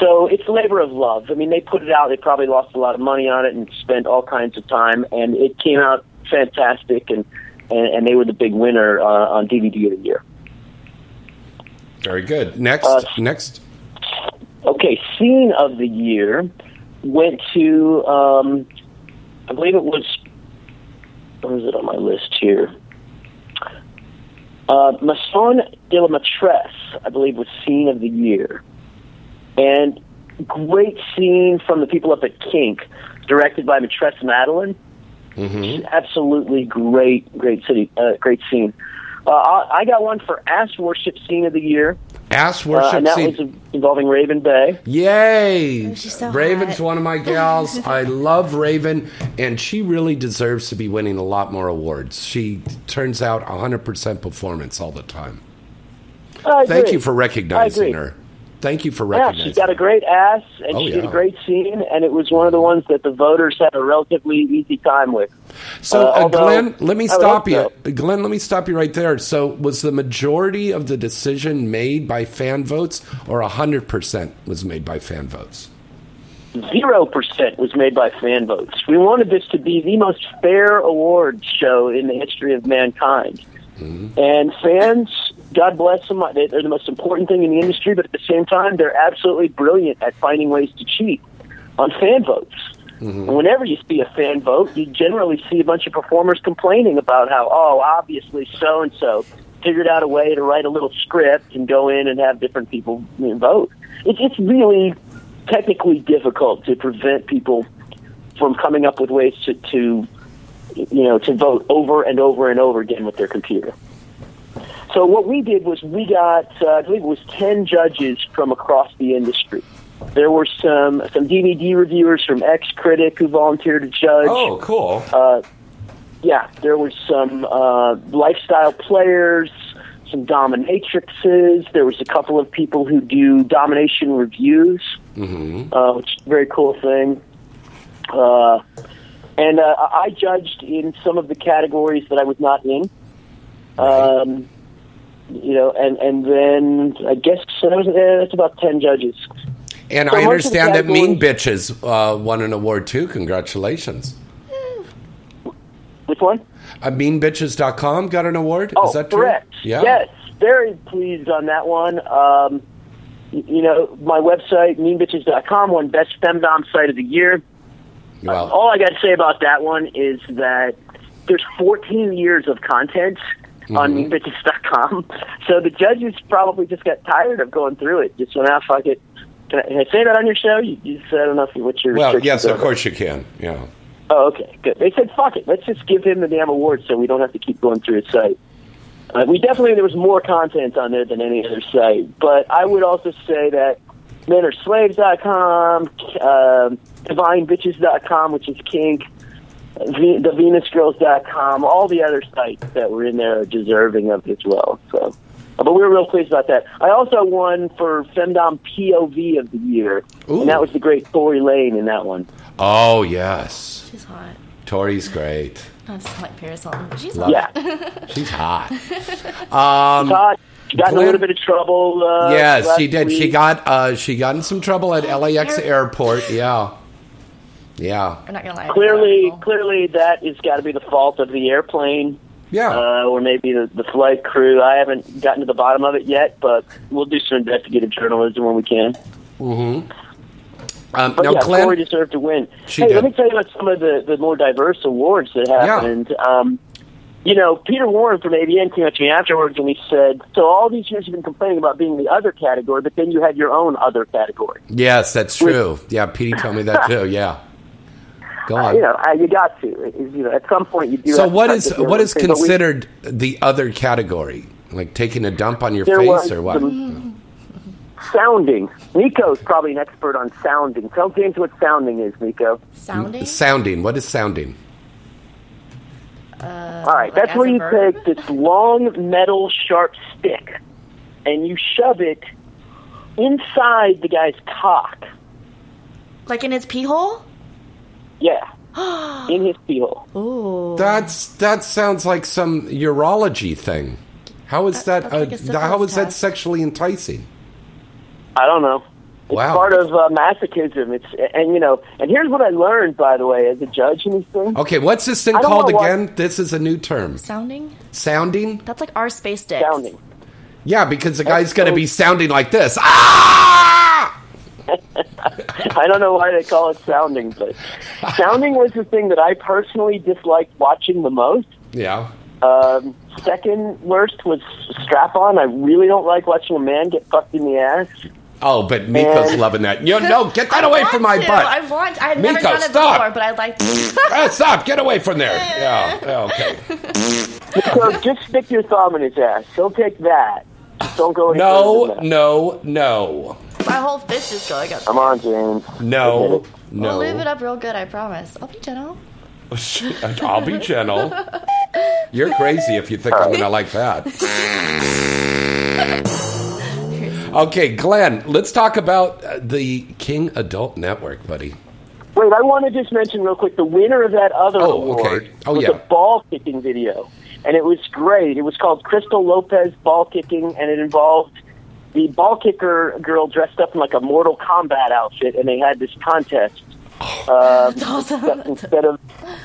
So it's a labor of love. I mean, they put it out. They probably lost a lot of money on it and spent all kinds of time, and it came out fantastic. And and, and they were the big winner uh, on DVD of the year. Very good. Next, Uh, next. Okay, scene of the year went to um, I believe it was where is it on my list here? Uh, Maison de la Maîtresse, I believe, was scene of the year, and great scene from the people up at Kink, directed by Maîtresse Madeline. Mm-hmm. Absolutely great, great city, uh, great scene. Uh, I, I got one for Ass Worship Scene of the Year. Ass Uh, worship and that scene. was involving Raven Bay. Yay! so Raven's hot. one of my gals. I love Raven, and she really deserves to be winning a lot more awards. She turns out 100% performance all the time. I Thank agree. you for I recognizing agree. her. Thank you for recognizing. Yeah, she's got a great ass, and Oh, she did a great scene, and it was one of the ones that the voters had a relatively easy time with. So, Uh, uh, although- Glenn, let me stop you. Glenn, let me stop you right there. So, was the majority of the decision made by fan votes, or 100% was made by fan votes? Zero percent was made by fan votes. We wanted this to be the most fair award show in the history of mankind. And fans, God bless them, they- they're the most important thing in the industry, but at the same time, they're absolutely brilliant at finding ways to cheat on fan votes. And whenever you see a fan vote, you generally see a bunch of performers complaining about how, oh, obviously so and so figured out a way to write a little script and go in and have different people vote. It's it's really technically difficult to prevent people from coming up with ways to, to you know to vote over and over and over again with their computer. So what we did was we got uh, I believe it was ten judges from across the industry. There were some some DVD reviewers from X Critic who volunteered to judge. Oh, cool. Uh, yeah, there was some uh, lifestyle players, some dominatrixes. There was a couple of people who do domination reviews, Mm-hmm. uh, which is a very cool thing. Uh, and uh, I judged in some of the categories that I was not in. Um, you know, and and then I guess so that was, that's about ten judges. And So I most of the understand that Mean Bitches uh, won an award too. Congratulations. Which one? Uh, meanbitches.com got an award. Oh, Is that true? correct. Yeah. Yes, very pleased on that one. Um, you know, my website, meanbitches.com, won Best Femdom Site of the Year. Well, All I got to say about that one is that there's 14 years of content on Mhm. meanbitches.com. So the judges probably just got tired of going through it. Just went, ah, fuck it. Can I, can I say that on your show? You, you said, I don't know if you- what your well, yes, of course you can. Yeah. Oh, okay, good. They said, "Fuck it, let's just give him the damn award, so we don't have to keep going through his site." Uh, we definitely there was more content on there than any other site, but I would also say that menareslaves.com, um divinebitches.com, which is kink, v- the venusgirls.com, all the other sites that were in there are deserving of it as well. So, but we were real pleased about that. I also won for Femdom POV of the year, and that was the great Tory Lane in that one. Oh, yes. She's hot. Tory's great. That's like Paris Hilton. but She's Love hot. She's hot. Um, Todd, she got in a little bit of trouble. Uh, yes, last she did. She got uh, she got in some trouble at LAX airport. Yeah. Yeah. I'm not gonna lie. clearly, clearly that has got to be the fault of the airplane. Yeah. Uh, or maybe the, the flight crew. I haven't gotten to the bottom of it yet, but we'll do some investigative journalism when we can. Mm-hmm. Um, But now, yeah, Glenn, Corey deserved to win. She hey, did. let me tell you about some of the, the more diverse awards that happened. Um, you know, Peter Warren from AVN came up to me afterwards and he said, "So all these years you've been complaining about being the other category, but then you had your own other category." yes, that's true. Yeah, Petey told me that too. Yeah. Go on. You know, uh, you got to. You know, at some point you do. so have to what cut is the deal what with is things, but we- considered the other category? Like taking a dump on your face or what? sounding. Miko's probably an expert on sounding. Tell James what sounding is, Nico. Sounding? Sounding. What is sounding? Uh, All right, like that's where you verb? take this long metal sharp stick and you shove it inside the guy's cock. Like in his pee hole? Yeah. in his pee hole. Ooh. That's that sounds like some urology thing. How is that? that's like a uh, syphilis how is that sexually enticing? I don't know. It's Wow. part of uh, masochism. It's and you know, and here's what I learned by the way as a judge in these things. Okay, what's this thing called wanna again? This is a new term. Sounding? Sounding? That's like our space dicks. Sounding. Yeah, because the guy's going to be sounding like this. Ah! I don't know why they call it sounding, but sounding was the thing that I personally disliked watching the most. Yeah. Um, second worst was strap on. I really don't like watching a man get fucked in the ass. Oh, but Miko's And- loving that. You no, get that away from my to. butt. I want. I had never Miko, done it stop. before, but I'd like. Ah, stop! Get away from there. Yeah. yeah, Okay. So just stick your thumb in his ass. Don't take that. Just don't go any further No, than that. no, no, My whole fist is going up. Come on, James. no, We'll live it up real good. I promise. I'll be gentle. I'll be gentle. You're crazy if you think I'm going to like that. Okay, Glenn, let's talk about uh, the King Adult Network, buddy. Wait, I want to just mention real quick the winner of that other Oh, award okay. Oh, was yeah. a ball kicking video, and it was great. It was called Crystal Lopez Ball Kicking, and it involved the ball kicker girl dressed up in like a Mortal Kombat outfit, and they had this contest. Oh. Um, Instead of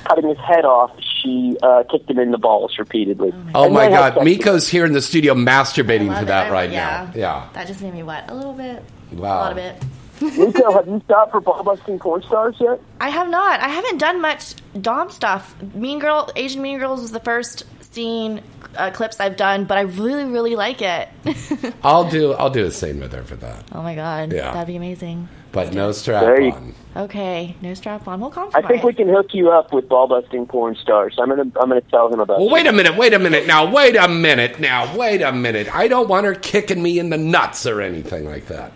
cutting his head off, she uh, kicked him in the balls repeatedly. Oh And my God. Miko's here in the studio masturbating to that I- right yeah. now. Yeah. That just made me wet a little bit. Wow. A lot of it. Miko, have you stopped for ball busting porn stars yet? I have not. I haven't done much Dom stuff. Mean Girl, Asian Mean Girls was the first scene uh, clips I've done, but I really, really like it. I'll do. I'll do a scene with her for that, oh my god, Yeah. that'd be amazing. but no strap There you- on. Okay, no strap on. We'll compromise. I think we can hook you up with ball busting porn stars. I'm gonna I'm gonna tell him about. Well, you. wait a minute. Wait a minute now. Wait a minute now. Wait a minute. I don't want her kicking me in the nuts or anything like that.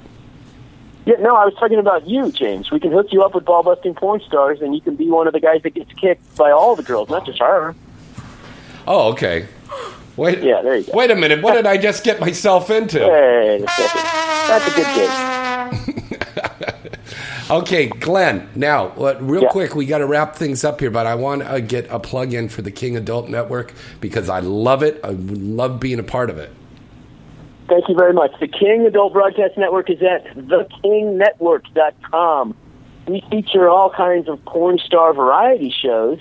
Yeah, no, I was talking about you, James. We can hook you up with ball busting porn stars, and you can be one of the guys that gets kicked by all the girls, not just her. Oh, okay. Wait. Yeah, there you go. Wait a minute. What did I just get myself into? Wait a second. That's a good gig. Okay, Glenn. Now, what, real Yeah. quick, we got to wrap things up here, but I want to get a plug in for the King Adult Network because I love it. I love being a part of it. Thank you very much. The King Adult Broadcast Network is at thekingnetwork.com. We feature all kinds of porn star variety shows,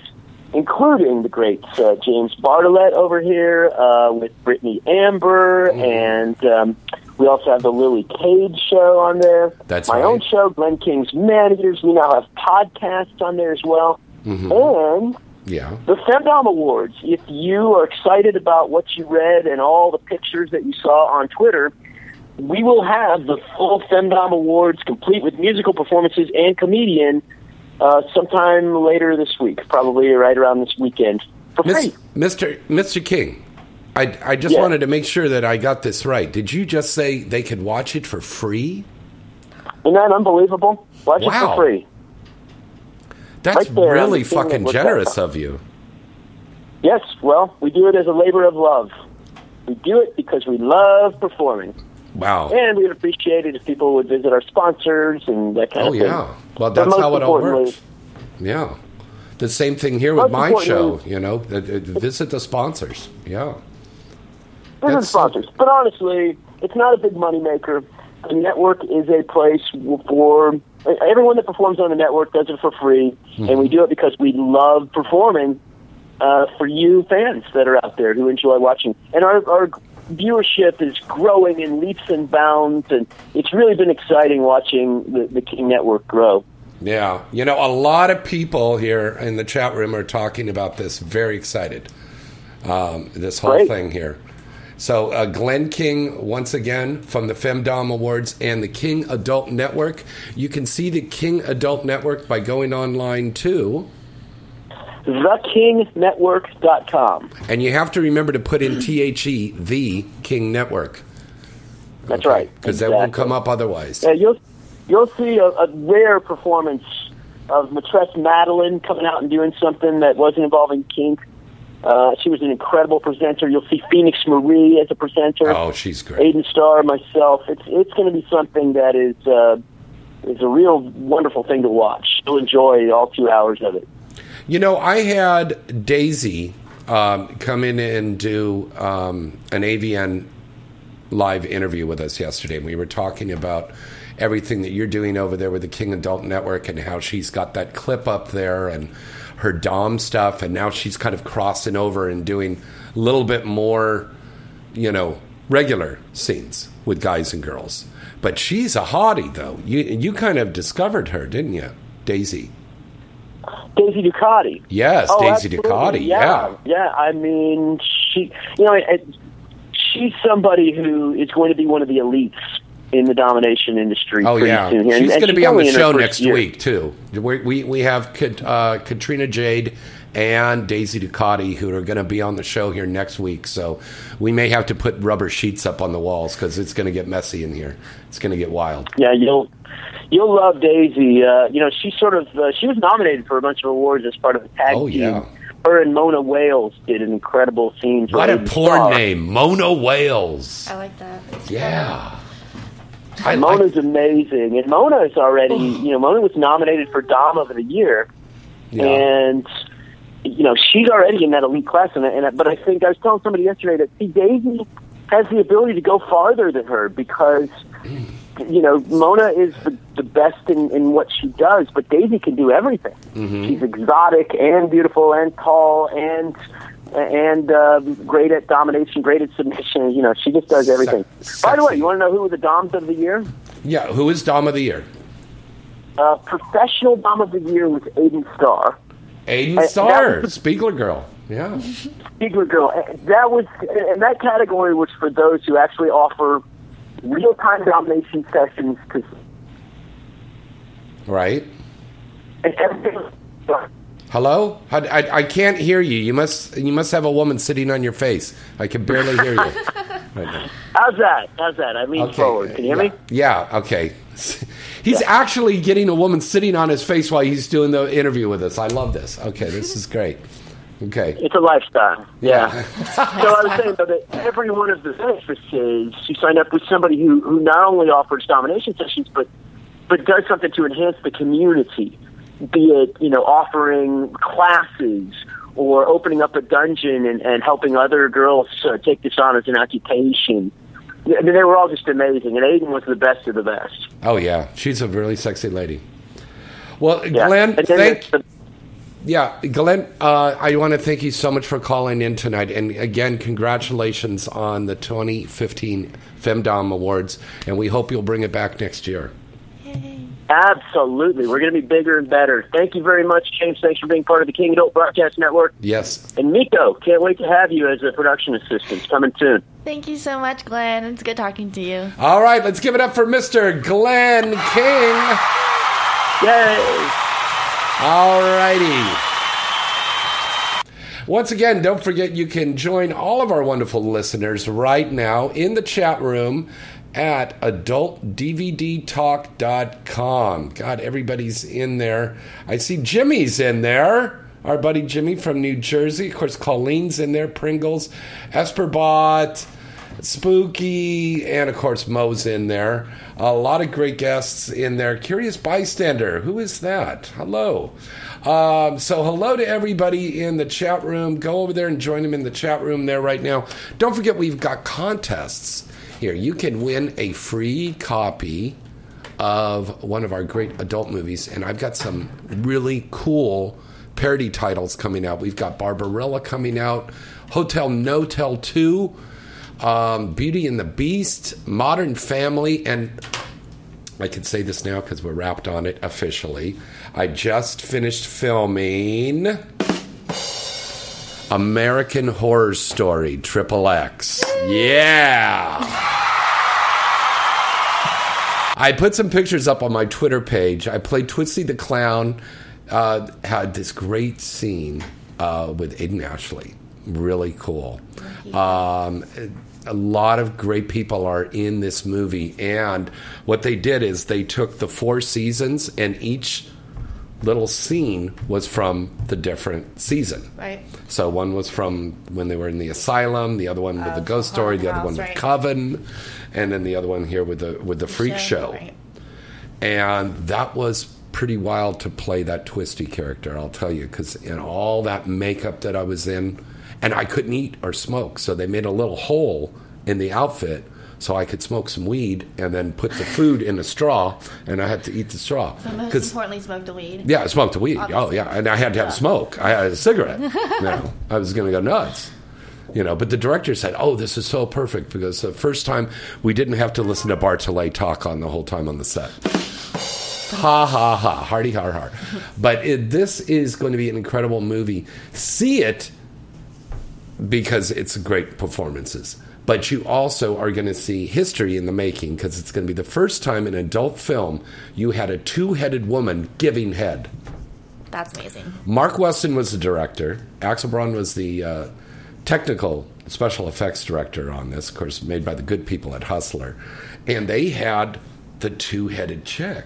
including the great uh, James Bartholet over here uh, with Britney Amber, and um, we also have the Lily Cage show on there. That's my right. own show, Glenn King's Managers. We now have podcasts on there as well, and Yeah. the Femdom Awards. If you are excited about what you read and all the pictures that you saw on Twitter, we will have the full Femdom Awards, complete with musical performances and comedian, uh, sometime later this week, probably right around this weekend, for Miss, free. Mr. Mr. King, I, I just Yeah. wanted to make sure that I got this right. Did you just say they could watch it for free? Isn't that unbelievable? Watch it for free. That's Right there really fucking generous of you. Yes, well, we do it as a labor of love. We do it because we love performing. Wow. And we would appreciate it if people would visit our sponsors and that kind Oh of thing. Oh, yeah. Well, that's how it all works. Yeah. The same thing here with my show. You know, visit the sponsors. Yeah. That's- sponsors. But honestly, it's not a big moneymaker. The network is a place for everyone that performs on the network does it for free, and we do it because we love performing. uh, for you fans that are out there who enjoy watching. And our, our viewership is growing in leaps and bounds, and it's really been exciting watching the, the King Network grow. Yeah, you know, a lot of people here in the chat room are talking about this. Very excited. Um, this whole Great. thing here. So, uh, Glenn King, once again, from the Femdom Awards and the King Adult Network. You can see the King Adult Network by going online too. TheKingNetwork.com. And you have to remember to put in THE, the King Network. That's right. Because that won't come up otherwise. Yeah, you'll you'll see a, a rare performance of Maîtresse Madeline coming out and doing something that wasn't involving kink. Uh, she was an incredible presenter. You'll see Phoenix Marie as a presenter. Oh, she's great. Aiden Starr, myself. It's it's going to be something that is uh, is a real wonderful thing to watch. You'll enjoy all two hours of it. You know, I had Daisy um, come in and do um, an AVN live interview with us yesterday. We were talking about everything that you're doing over there with the King Adult Network and how she's got that clip up there and her Dom stuff, and now she's kind of crossing over and doing a little bit more, you know, regular scenes with guys and girls. But she's a hottie, though. You you kind of discovered her, didn't you, Daisy? Daisy Ducati. Yes, Oh, Daisy absolutely. Ducati. Yeah, yeah. yeah. I mean, she, you know, it, she's somebody who is going to be one of the elites in the domination industry. Oh yeah, soon. She's going to be on the only in her show next year. week too. We we, we have uh, Katrina Jade and Daisy Ducati who are going to be on the show here next week. So we may have to put rubber sheets up on the walls because it's going to get messy in here. It's going to get wild. Yeah, you'll you'll love Daisy. Uh, you know, she sort of uh, she was nominated for a bunch of awards as part of the tag Oh, team. yeah. Her and Mona Wales did an incredible scene. What a porn name, Mona Wales. I like that. Yeah. I Mona's amazing, and Mona is already. You know, Mona was nominated for Dom of the Year, and you know she's already in that elite class. And, and but I think I was telling somebody yesterday that see Daisy has the ability to go farther than her because you know Mona is the, the best in, in what she does, but Daisy can do everything. Mm-hmm. She's exotic and beautiful and tall and and uh, great at domination, great at submission. You know, she just does everything. By the way, you want to know who the Doms of the year? Yeah, who is Dom of the Year? Uh, professional Dom of the year was Aiden Starr. Aiden Uh, Starr, was Spiegler girl. Yeah. Spiegler girl. That was, and that category was for those who actually offer real time domination sessions to. Right. And everything. Hello? I, I, I can't hear you. You must you must have a woman sitting on your face. I can barely hear you. right. How's that? How's that? I lean forward. Can you hear me? Yeah, okay. He's actually getting a woman sitting on his face while he's doing the interview with us. I love this. Okay, this is great. Okay. It's a lifestyle. Yeah. so I was saying though that every one of the benefits is you sign up with somebody who, who not only offers domination sessions but but does something to enhance the community. Be it, you know, offering classes or opening up a dungeon and, and helping other girls uh, take this on as an occupation. I mean, they were all just amazing, and Aiden was the best of the best. Oh yeah, she's a really sexy lady. Well, Yeah. Glenn, thank the- yeah, Glenn. Uh, I want to thank you so much for calling in tonight, and again, congratulations on the 2015 Femdom Awards, and we hope you'll bring it back next year. Absolutely. We're going to be bigger and better. Thank you very much, James. Thanks for being part of the King Adult Broadcast Network. Yes. And Miko, can't wait to have you as a production assistant. Coming soon. Thank you so much, Glenn. It's good talking to you. All right, let's give it up for Mr. Glenn King. Yay! All righty. Once again, don't forget you can join all of our wonderful listeners right now in the chat room at adultdvdtalk.com. God, everybody's in there. I see Jimmy's in there. Our buddy Jimmy from New Jersey. Of course, Colleen's in there, Pringles, Esperbot, Spooky, and of course, Mo's in there. A lot of great guests in there. Curious Bystander, who is that? Hello. Um, so, hello to everybody in the chat room. Go over there and join them in the chat room there right now. Don't forget, we've got contests here. You can win a free copy of one of our great adult movies, and I've got some really cool parody titles coming out. We've got Barbarella coming out, Hotel Notel 2, um, Beauty and the Beast, Modern Family, and I can say this now because we're wrapped on it officially. I just finished filming American Horror Story Triple X. Yeah. I put some pictures up on my Twitter page. I played Twisty the Clown, uh, had this great scene uh, with Aiden Ashley. Really cool. Um, a lot of great people are in this movie. And what they did is they took the four seasons, and each little scene was from the different season. Right. So one was from when they were in the asylum, the other one with Oh, the ghost the story, the other one house, with right. Coven, and then the other one here with the with the freak show. Right. And that was pretty wild to play that twisty character, I'll tell you, because in all that makeup that I was in, and I couldn't eat or smoke, so they made a little hole in the outfit so I could smoke some weed and then put the food in a straw, and I had to eat the straw. But most importantly, smoked the weed. yeah, I smoked the weed. Oh, yeah, and I had to have smoke. I had a cigarette. you know, I was going to go nuts. You know, but the director said, "Oh, this is so perfect because the first time we didn't have to listen to Bartholet talk on the whole time on the set." ha ha ha, hardy har har. But it, this is going to be an incredible movie. See it because it's great performances. But you also are going to see history in the making because it's going to be the first time in adult film you had a two headed woman giving head. That's amazing. Mark Weston was the director. Axel Braun was the uh, technical special effects director on this, of course, made by the good people at Hustler. And they had the two headed chick.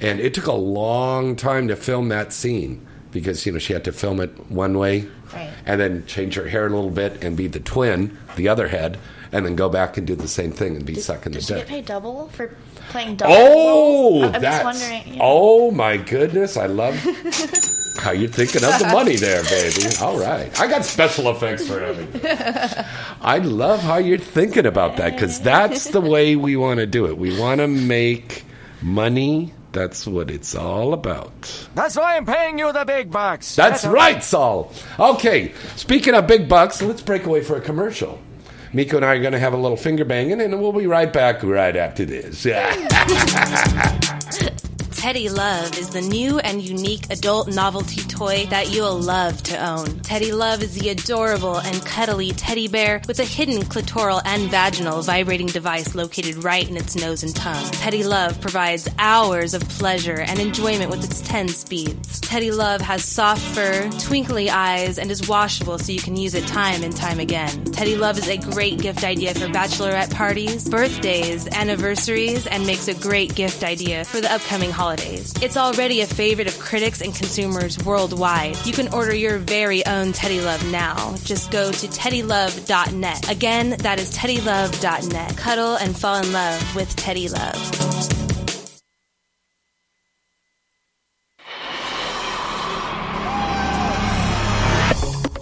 And it took a long time to film that scene because, you know, she had to film it one way Right. and then change her hair a little bit and be the twin, the other head, and then go back and do the same thing and be sucking the Did she dick. get paid double for playing double? Oh, roles? I'm that's just wondering. yeah. oh my goodness! I love how you're thinking of the money there, baby. All right, I got special effects for everything. I love how you're thinking about that because that's the way we want to do it. We want to make money. That's what it's all about. That's why I'm paying you the big bucks. That's right, Saul. Okay, speaking of big bucks, let's break away for a commercial. Miko and I are going to have a little finger banging, and we'll be right back right after this. Teddy Love is the new and unique adult novelty toy that you'll love to own. Teddy Love is the adorable and cuddly teddy bear with a hidden clitoral and vaginal vibrating device located right in its nose and tongue. Teddy Love provides hours of pleasure and enjoyment with its 10 speeds. Teddy Love has soft fur, twinkly eyes, and is washable so you can use it time and time again. Teddy Love is a great gift idea for bachelorette parties, birthdays, anniversaries, and makes a great gift idea for the upcoming holidays. It's already a favorite of critics and consumers worldwide. You can order your very own Teddy Love now. Just go to teddylove.net. Again, that is teddylove.net. Cuddle and fall in love with Teddy Love.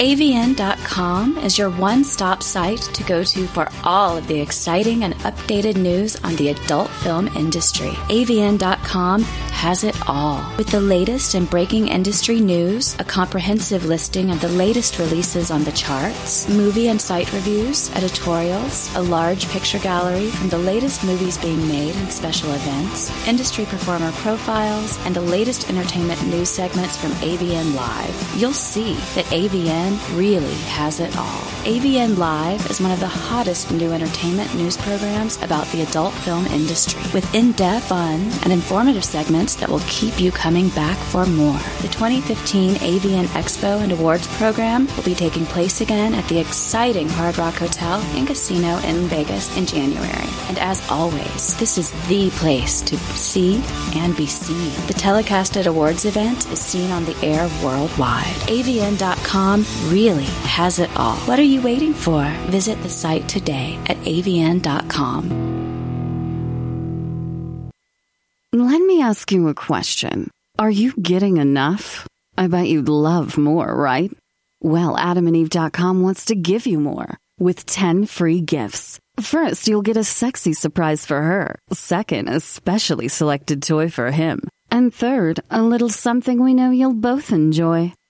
AVN.com is your one stop site to go to for all of the exciting and updated news on the adult film industry. AVN.com has it all. With the latest and breaking industry news, a comprehensive listing of the latest releases on the charts, movie and site reviews, editorials, a large picture gallery from the latest movies being made and special events, industry performer profiles, and the latest entertainment news segments from AVN Live, you'll see that AVN really has it all. AVN Live is one of the hottest new entertainment news programs about the adult film industry, with in depth, fun, and informative segments that will keep you coming back for more. The 2015 AVN Expo and Awards program will be taking place again at the exciting Hard Rock Hotel and Casino in Vegas in January. And as always, this is the place to see and be seen. The telecasted awards event is seen on the air worldwide. AVN.com really has it all. What are you waiting for? Visit the site today at avn.com. Let me ask you a question. Are you getting enough? I bet you'd love more, right? Well, adamandeve.com wants to give you more with 10 free gifts. First, you'll get a sexy surprise for her. Second, a specially selected toy for him. And third, a little something we know you'll both enjoy.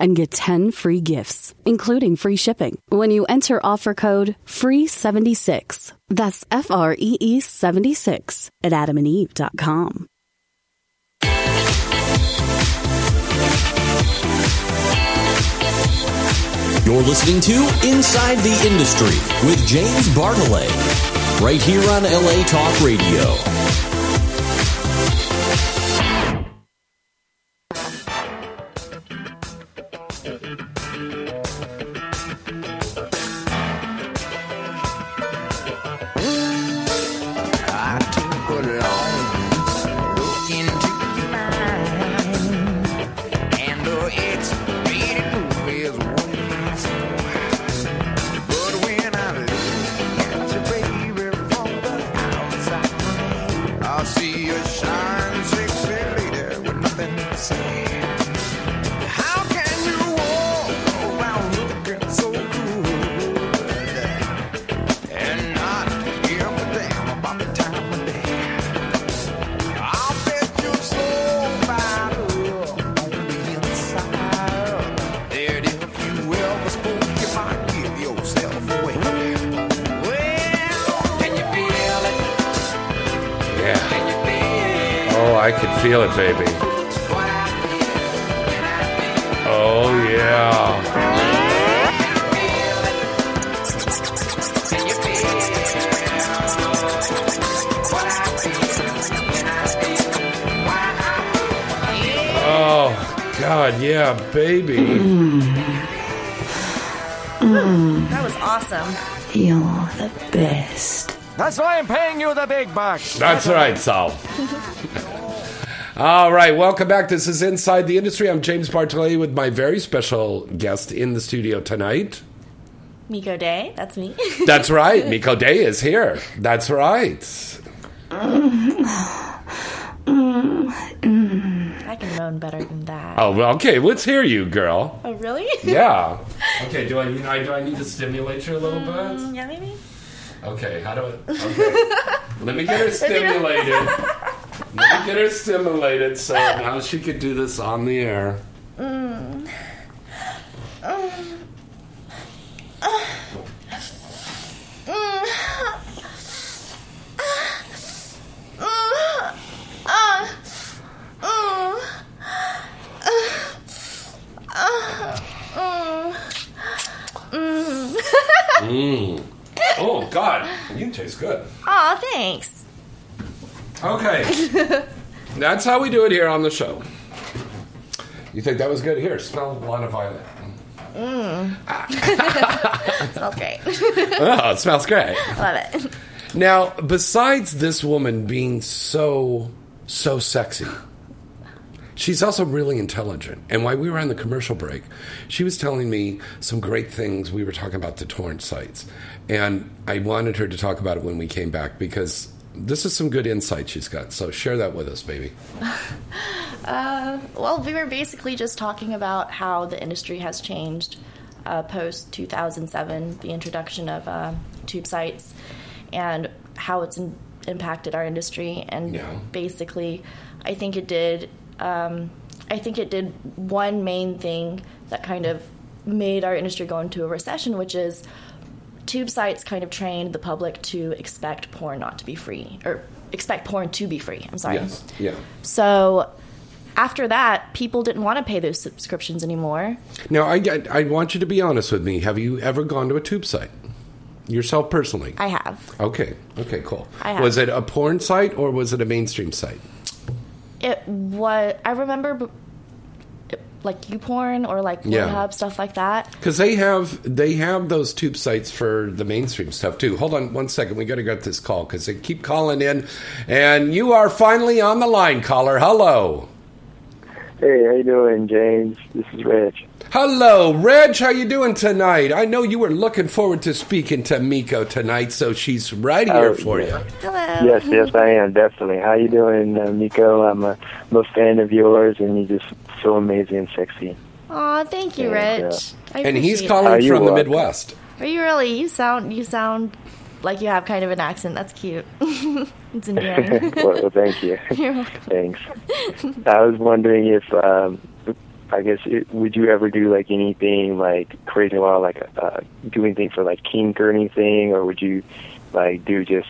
and get 10 free gifts, including free shipping, when you enter offer code FREE76. That's F R E E 76 at adamandeve.com. You're listening to Inside the Industry with James Bartholet, right here on LA Talk Radio. Feel it, baby. Oh, yeah. Oh, God, yeah, baby. That was awesome. You're the best. That's why I'm paying you the big bucks. That's right, Sal. All right, welcome back. This is Inside the Industry. I'm James Bartholet with my very special guest in the studio tonight. Miko Day, that's me. That's right, Miko Day is here. That's right. I can moan better than that. Oh, well, okay, let's hear you, girl. Oh, really? Yeah. Okay, do I, you know, do I need to stimulate you a little bit? Mm, yeah, maybe. Okay, how do I? Okay. Let me get her stimulated. Let me get her stimulated so now she could do this on the air. Mm. Uh. Mm. Uh. Uh. Mm. Uh. Uh. Mm. Mm. Oh God, you taste good. Aw, thanks. Okay, that's how we do it here on the show. You think that was good? Here, smell one of violet. Mm. smells great. oh, it smells great. Love it. Now, besides this woman being so so sexy, she's also really intelligent. And while we were on the commercial break, she was telling me some great things. We were talking about the torrent sites, and I wanted her to talk about it when we came back because this is some good insight she's got. So share that with us, baby. Uh, well, we were basically just talking about how the industry has changed uh, post 2007, the introduction of uh, tube sites, and how it's in- impacted our industry. And Yeah. basically, I think it did. Um, I think it did one main thing that kind of made our industry go into a recession, which is tube sites kind of trained the public to expect porn not to be free or expect porn to be free. I'm sorry. Yes. Yeah. So after that, people didn't want to pay those subscriptions anymore. Now, I, I I want you to be honest with me. Have you ever gone to a tube site yourself personally? I have. Okay. Okay. Cool. I have. Was it a porn site or was it a mainstream site? It was. I remember, b- it- like YouPorn or like Yeah. Pornhub stuff like that. Because they have they have those tube sites for the mainstream stuff too. Hold on one second. We got to get this call because they keep calling in, and you are finally on the line, caller. Hello. Hey, how you doing, James? This is Rich. Hello, Reg. How you doing tonight? I know you were looking forward to speaking to Miko tonight, so she's right here Oh, for yeah. you. Hello. Yes, yes, I am definitely. How you doing, uh, Miko? I'm a, I'm a fan of yours, and you're just so amazing and sexy. Aw, thank you, Yeah, Rich. I And he's calling Are it. you from the welcome. Midwest. Are you really? You sound. You sound like you have kind of an accent. That's cute. it's endearing. well, well, thank you. You're welcome. Thanks. I was wondering if, um, I guess, it, would you ever do like anything like crazy wild, like uh, do anything for like kink or anything, or would you like do just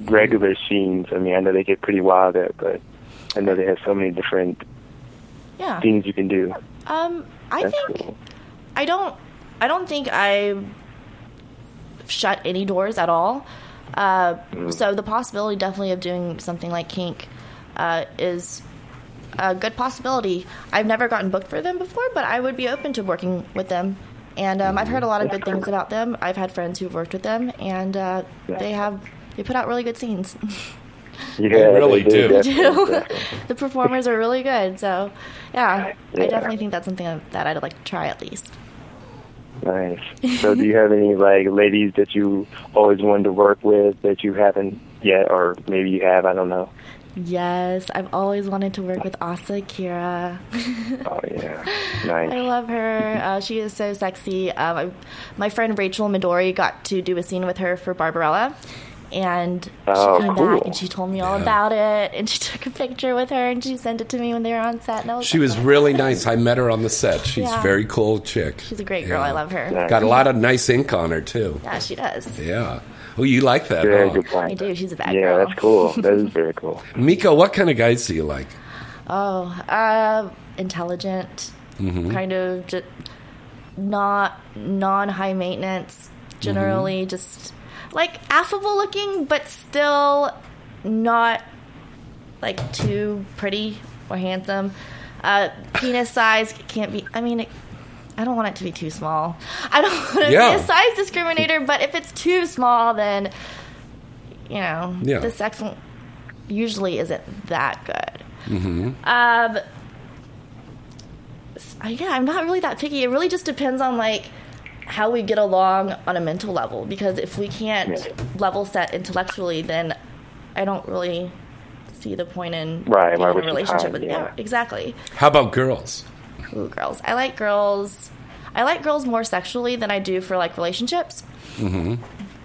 regular scenes? I mean, I know they get pretty wild, at, but I know they have so many different Yeah. things you can do. Um, I That's think cool. I don't. I don't think I shut any doors at all. Uh, Mm. So the possibility, definitely, of doing something like kink uh, is a good possibility. I've never gotten booked for them before, but I would be open to working with them. And um, I've heard a lot of good things about them. I've had friends who've worked with them, and uh, they have they put out really good scenes. Yeah, They really they do. They do. the performers are really good. So, yeah, I definitely think that's something that I'd like to try at least. Nice. So, do you have any like ladies that you always wanted to work with that you haven't yet, or maybe you have? I don't know. Yes, I've always wanted to work with Asa Akira. Oh yeah, nice. I love her. Uh, she is so sexy. Um, I, my friend Rachel Midori got to do a scene with her for Barbarella. And Oh, she came cool. back and she told me all about it. And she took a picture with her and she sent it to me when they were on set. And was She like, was really nice. I met her on the set. She's Yeah. a very cool chick. She's a great girl. I love her. Nice. Got a lot of nice ink on her too. Yeah, she does. Yeah. Oh, you like that? Very huh? good point. I do. She's a bad Yeah, girl. that's cool. That is very cool. Miko, what kind of guys do you like? Oh, uh, intelligent, Mm-hmm. kind of just not non high maintenance. Generally, Mm-hmm. just like affable looking, but still not like too pretty or handsome. Uh, penis size can't be. I mean. It, I don't want it to be too small. I don't want to Yeah. be a size discriminator, but if it's too small, then you know Yeah. the sex usually isn't that good. Mm-hmm. Um, yeah, I'm not really that picky. It really just depends on like how we get along on a mental level. Because if we can't level set intellectually, then I don't really see the point in Right, being in a relationship time, with. yeah. Yeah, exactly. How about girls? Ooh, girls. I like girls. I like girls more sexually than I do for like relationships. Mm-hmm.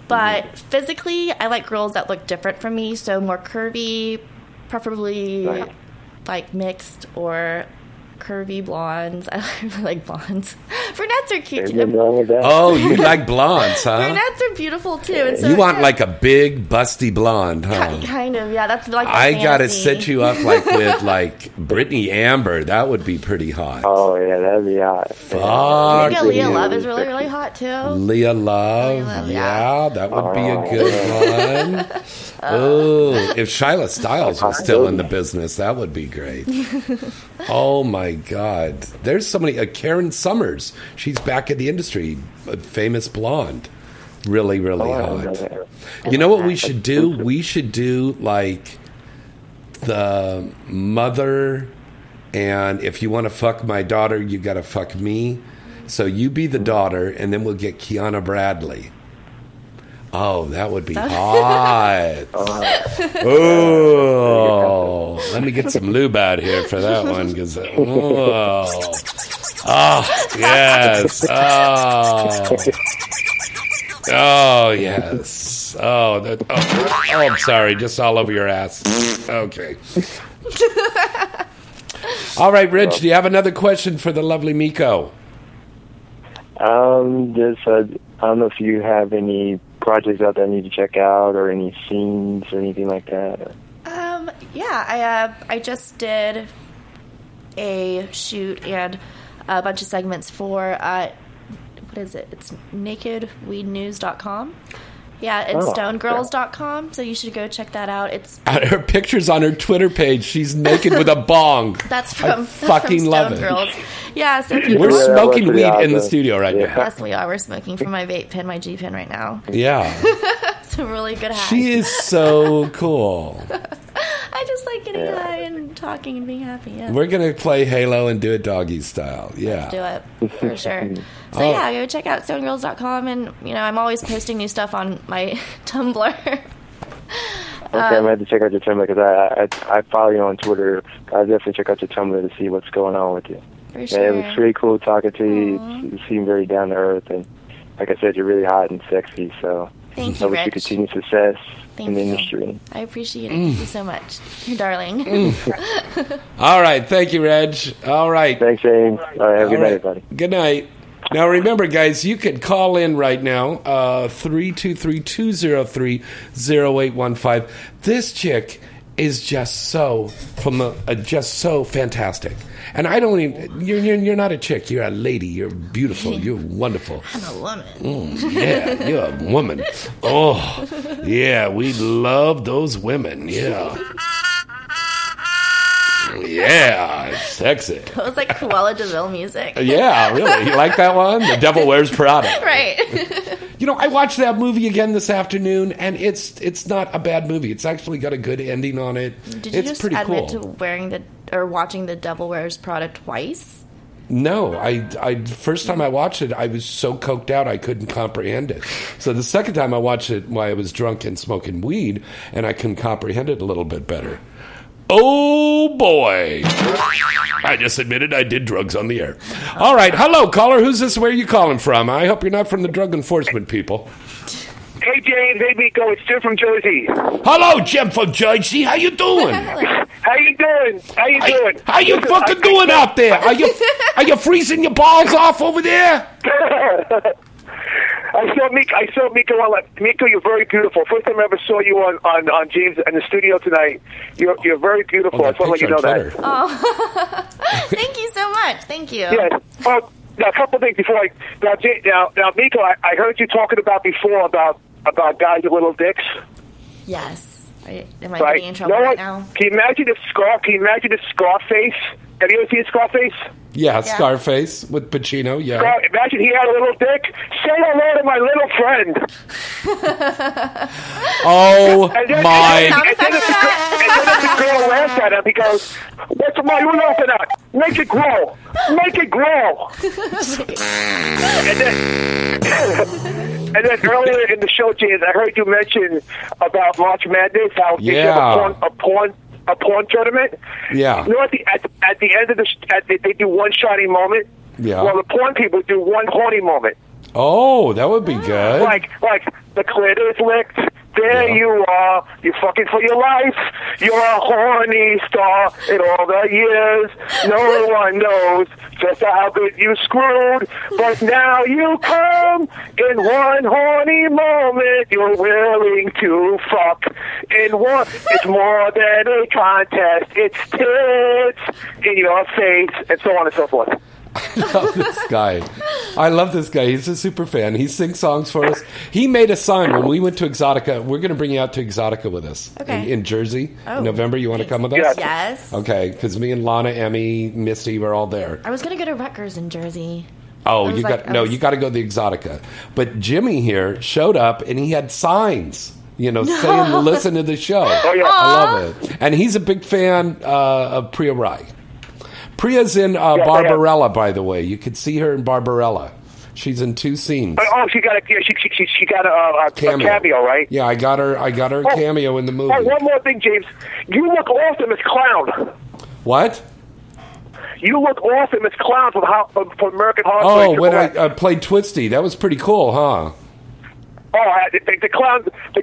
But physically, I like girls that look different from me, so more curvy, preferably Right. like mixed or curvy blondes. I really like blondes. Brunettes are cute too. nothing wrong with that. Oh, you like blondes, huh? Brunettes are beautiful too. And so You want yeah, like a big, busty blonde, huh? ki- kind of yeah. That's like my I gotta set you up like with like Britney Amber. That would be pretty hot. Oh yeah, that'd be hot. Fuck. I think Leah Yeah, Love is really really really hot too. Leah Love, Leah Love, yeah. yeah. that would be a Oh, good one. Oh, if Shyla Stylez was still in the business, that would be great. Oh my my God. There's so many. Uh, Karen Summers. She's back in the industry. A famous blonde. Really, really Oh, I don't know hot. You know what we should do? We should do like the mother, and if you want to fuck my daughter, you got to fuck me. So you be the daughter, and then we'll get Kiana Bradley. Oh, that would be hot. Oh, let me get some lube out here for that one because oh, oh yes, oh, oh yes, oh, that, oh, oh, I'm sorry, just all over your ass. Okay. All right, Rich, do you have another question for the lovely Miko? Um, just uh, I don't know if you have any projects out there I need to check out, or any scenes, or anything like that. Um, yeah, I uh, I just did a shoot and a bunch of segments for uh, what is it? It's nakedweednews.com. Yeah, and Oh, stonegirls.com. So you should go check that out. It's Her pictures on her Twitter page, she's naked with a bong. that's I from fucking from love it. Girls. Yeah, so if We're want- smoking weed in the studio right now. Yes, we are. We're smoking from my vape pen, my G pen right now. Yeah. it's a really good hack. She is so cool. I just like getting high and talking and being happy. Yeah. We're gonna play Halo and do it doggy style. Yeah. do it for sure. So Oh. yeah, go check out stonegirls.com and you know, I'm always posting new stuff on my Tumblr. Okay, I might um, have to check out your Tumblr because I, I I follow you on Twitter. I'll definitely check out your Tumblr to see what's going on with you. For Yeah, it was really cool talking to you. You you seem very down to earth, and like I said, you're really hot and sexy. So Thank you, I wish you Rich. continued success Thank in the you. industry. I appreciate it. Mm. Thank you so much. You're darling. All right, thank you, Reg. All right. Thanks, James. All right, have a good night, everybody. Good night. Now remember, guys, you can call in right now, uh, 323-203-0815. This chick is just so from a, a, just so fantastic. And I don't even you're, you're you're not a chick, you're a lady, you're beautiful, you're wonderful. I'm a woman. Mm, yeah, you're a woman. Oh, yeah, we love those women. Yeah. Yeah, it's sexy. That was like Cruella de Vil music. Yeah, really. You like that one? The Devil Wears Prada. right. You know, I watched that movie again this afternoon, and it's it's not a bad movie. It's actually got a good ending on it. Did you it's just pretty admit cool. to wearing the or watching the Devil Wears Prada twice? No, I, I first time I watched it, I was so coked out I couldn't comprehend it. So the second time I watched it, while I was drunk and smoking weed, and I can comprehend it a little bit better. Oh boy! I just admitted I did drugs on the air. All right, hello caller. Who's this? Where are you calling from? I hope you're not from the drug enforcement people. Hey James, hey Miko, it's Jim from Jersey. Hello, Jim from Jersey. How you doing? How you doing? How you doing? How you Listen, fucking I- doing out there? Are you are you freezing your balls off over there? I saw Miko. I saw Miko. on like, Miko, you're very beautiful. First time I ever saw you on on, on James in the studio tonight. You're you're very beautiful. Oh, I just want to let you know picture that. Oh, thank you so much. Thank you. Yes. Oh, now a couple of things before I now Ja- now now Miko. I, I heard you talking about before about about guys with little dicks. Yes. Am I Right? getting in trouble No right now? Can you imagine if Scar? Can you imagine if Scarface? Have you ever seen Scarface? Yeah, Scarface with Pacino. Yeah. Scar, imagine he had a little dick. Say hello to my little friend. Oh then, my! And then, and then the girl, and then the girl laughs at him, he goes, "What's the matter? You laughing? Make it grow. Make it grow." and then, and then earlier in the show, James, I heard you mention about March Madness. How they have Yeah. a porn, a porn, a porn tournament. Yeah. You know, at the at, at the end of the, at the they do one shiny moment. Yeah. Well, the porn people do one horny moment. Oh, that would be good. Like, like the clit is licked. There you are. You're fucking for your life. You're a horny star in all the years. No one knows just how good you screwed. But now you come in one horny moment. You're willing to fuck in one. It's more than a contest. It's tits in your face and so on and so forth. this guy. I love this guy. He's a super fan. He sings songs for us. He made a sign when we went to Exxxotica. We're going to bring you out to Exxxotica with us Okay. in, in Jersey Oh, in November. You want to come with us? Yes. Okay, because me and Lana, Emmy, Misty, we're all there. I was gonna go to Rutgers in Jersey. Oh, you like- got I no. You got to go to the Exxxotica. But Jimmy here showed up and he had signs. You know, No. saying listen to the show. Oh, yeah. I love it. And he's a big fan uh, of Priya Rai. Priya's in uh, yeah. Barbarella, by the way. You could see her in Barbarella. She's in two scenes. Oh, oh, she got a yeah, she she she, she got a, a, a cameo. right? Yeah, I got her. I got her Oh. cameo in the movie. Oh, one more thing, James. You look awesome as clown. What? You look awesome as clown from how from, from American Horror Oh, when I uh, played Twisty, that was pretty cool, huh? Oh, I- the, the clown. The,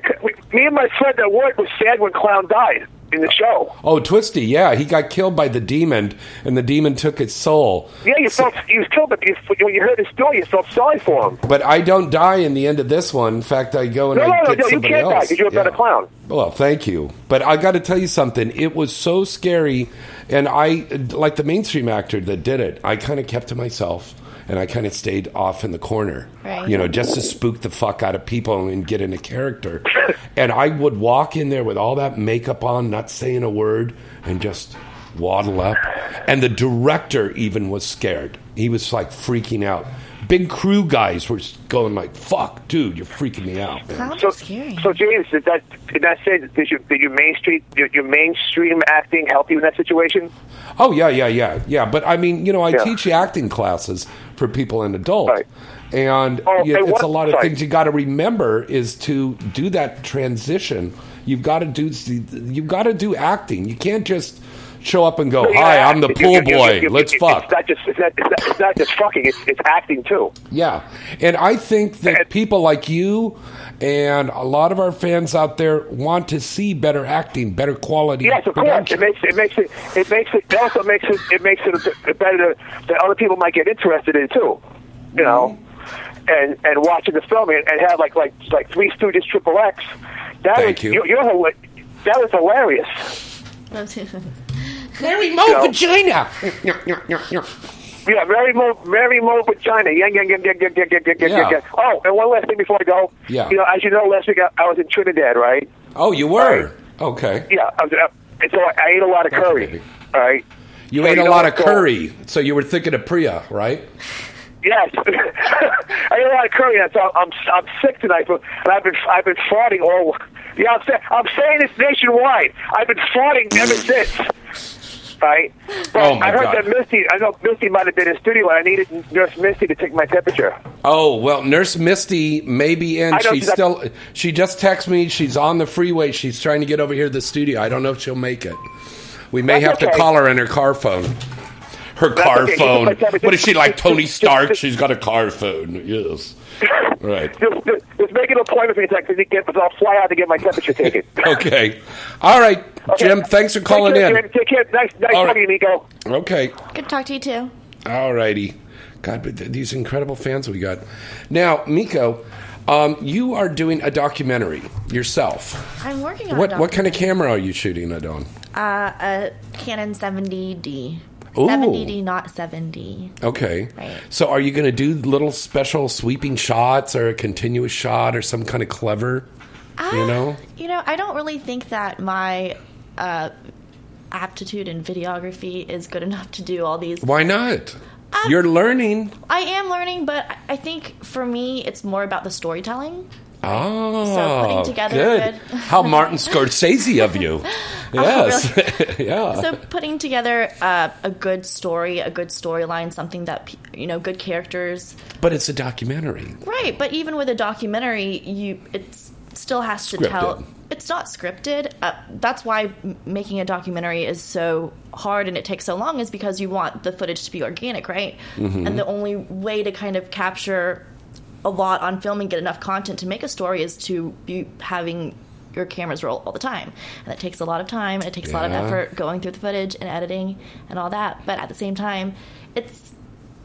me and my friend at work was sad when clown died in the show. Oh, Twisty, yeah, he got killed by the demon, and the demon took his soul. Yeah, you felt he was killed, but you, when you heard his story, you felt sorry for him. But I don't die in the end of this one. In fact, I go and No, I no, get no, you somebody can't die else. because you're a better clown. Well, thank you. But I got to tell you something. It was so scary, and I, like the mainstream actor that did it, I kind of kept to myself, and I kind of stayed off in the corner, Right. you know, just to spook the fuck out of people and get into character. and I would walk in there with all that makeup on, not saying a word, and just waddle up. And the director even was scared. He was like freaking out. Big crew guys were going like, "Fuck, dude, you're freaking me out." man." So, so James, did that did that say did your did your mainstream your, your mainstream acting help you in that situation? Oh yeah, yeah, yeah, yeah. But I mean, you know, I Yeah. teach acting classes for people in adult, and Oh, you- and it's what- a lot of sorry. things you got to remember is to do that transition. You've got to do you've got to do acting. You can't just show up and go, You "Hi, I'm the pool You- you- boy. you- you- Let's you- fuck." It's not just it's not, it's not, it's not just fucking. It's, it's acting too. Yeah. And I think that people like you and a lot of our fans out there want to see better acting, better quality. Yes, of course. It makes it makes it it makes it. It also makes it it makes it better that other people might get interested in too. You know, mm-hmm. and and watching the film and, and have like like like Three Stooges Triple X. That Thank was, you. You're, you're that was hilarious. Mary Mo You vagina. Yeah, Mary Mo, Mary Mo vagina. Yeah, yeah, yeah, yeah, yeah, yeah, yeah, yeah, yeah, Yeah. Oh, and one last thing before I go. Yeah. You know, as you know, last week I, I was in Trinidad, right? Oh, you were okay. Yeah. I was, uh, and so I, I ate a lot of curry. All right. You So ate you a lot of curry, so you were thinking of Priya, right? Yes, I ate a lot of curry. and So I'm I'm sick tonight, but and I've been I've been farting all. Yeah, I'm, say, I'm saying this nationwide. I've been farting ever since. Right? But Oh, my I heard God. that Misty. I know Misty might have been in the studio, and I needed Nurse Misty to take my temperature. Oh well, Nurse Misty may be in. She's still. She just texted me. She's on the freeway. She's trying to get over here to the studio. I don't know if she'll make it. We may That's have to call her on her car phone. Her That's car okay. phone. What is she like, Tony Stark? She's got a car phone. Yes. Right. Just, just, just make an appointment for me to get, because I'll fly out to get my temperature taken. Okay. All right, Jim. Thanks for calling Take care, in. Jim. Take care. Nice, nice All right. talking to you, Miko. Okay. Good to talk to you too. All righty. God, but th- these incredible fans we got. Now, Miko, um, you are doing a documentary yourself. I'm working on What a what kind of camera are you shooting it on? Uh, a Canon 70D. Ooh. 70D, not 7D. Okay. Right. So, are you going to do little special sweeping shots or a continuous shot or some kind of clever? you know. You know, I don't really think that my uh, aptitude in videography is good enough to do all these. Why not? Um, You're learning. I am learning, but I think for me, it's more about the storytelling. Oh, So putting together good. good- How Martin Scorsese of you. Yes. yeah. So putting together uh, a good story, a good storyline, something that you know, good characters, but it's a documentary. right? But even with a documentary, you it still has to tell. It's not scripted. Uh, that's why making a documentary is so hard and it takes so long, is because you want the footage to be organic, right? Mhm. And the only way to kind of capture a lot on film and get enough content to make a story is to be having your cameras roll all the time. And it takes a lot of time and it takes a lot of effort going through the footage and editing and all that. But at the same time, it's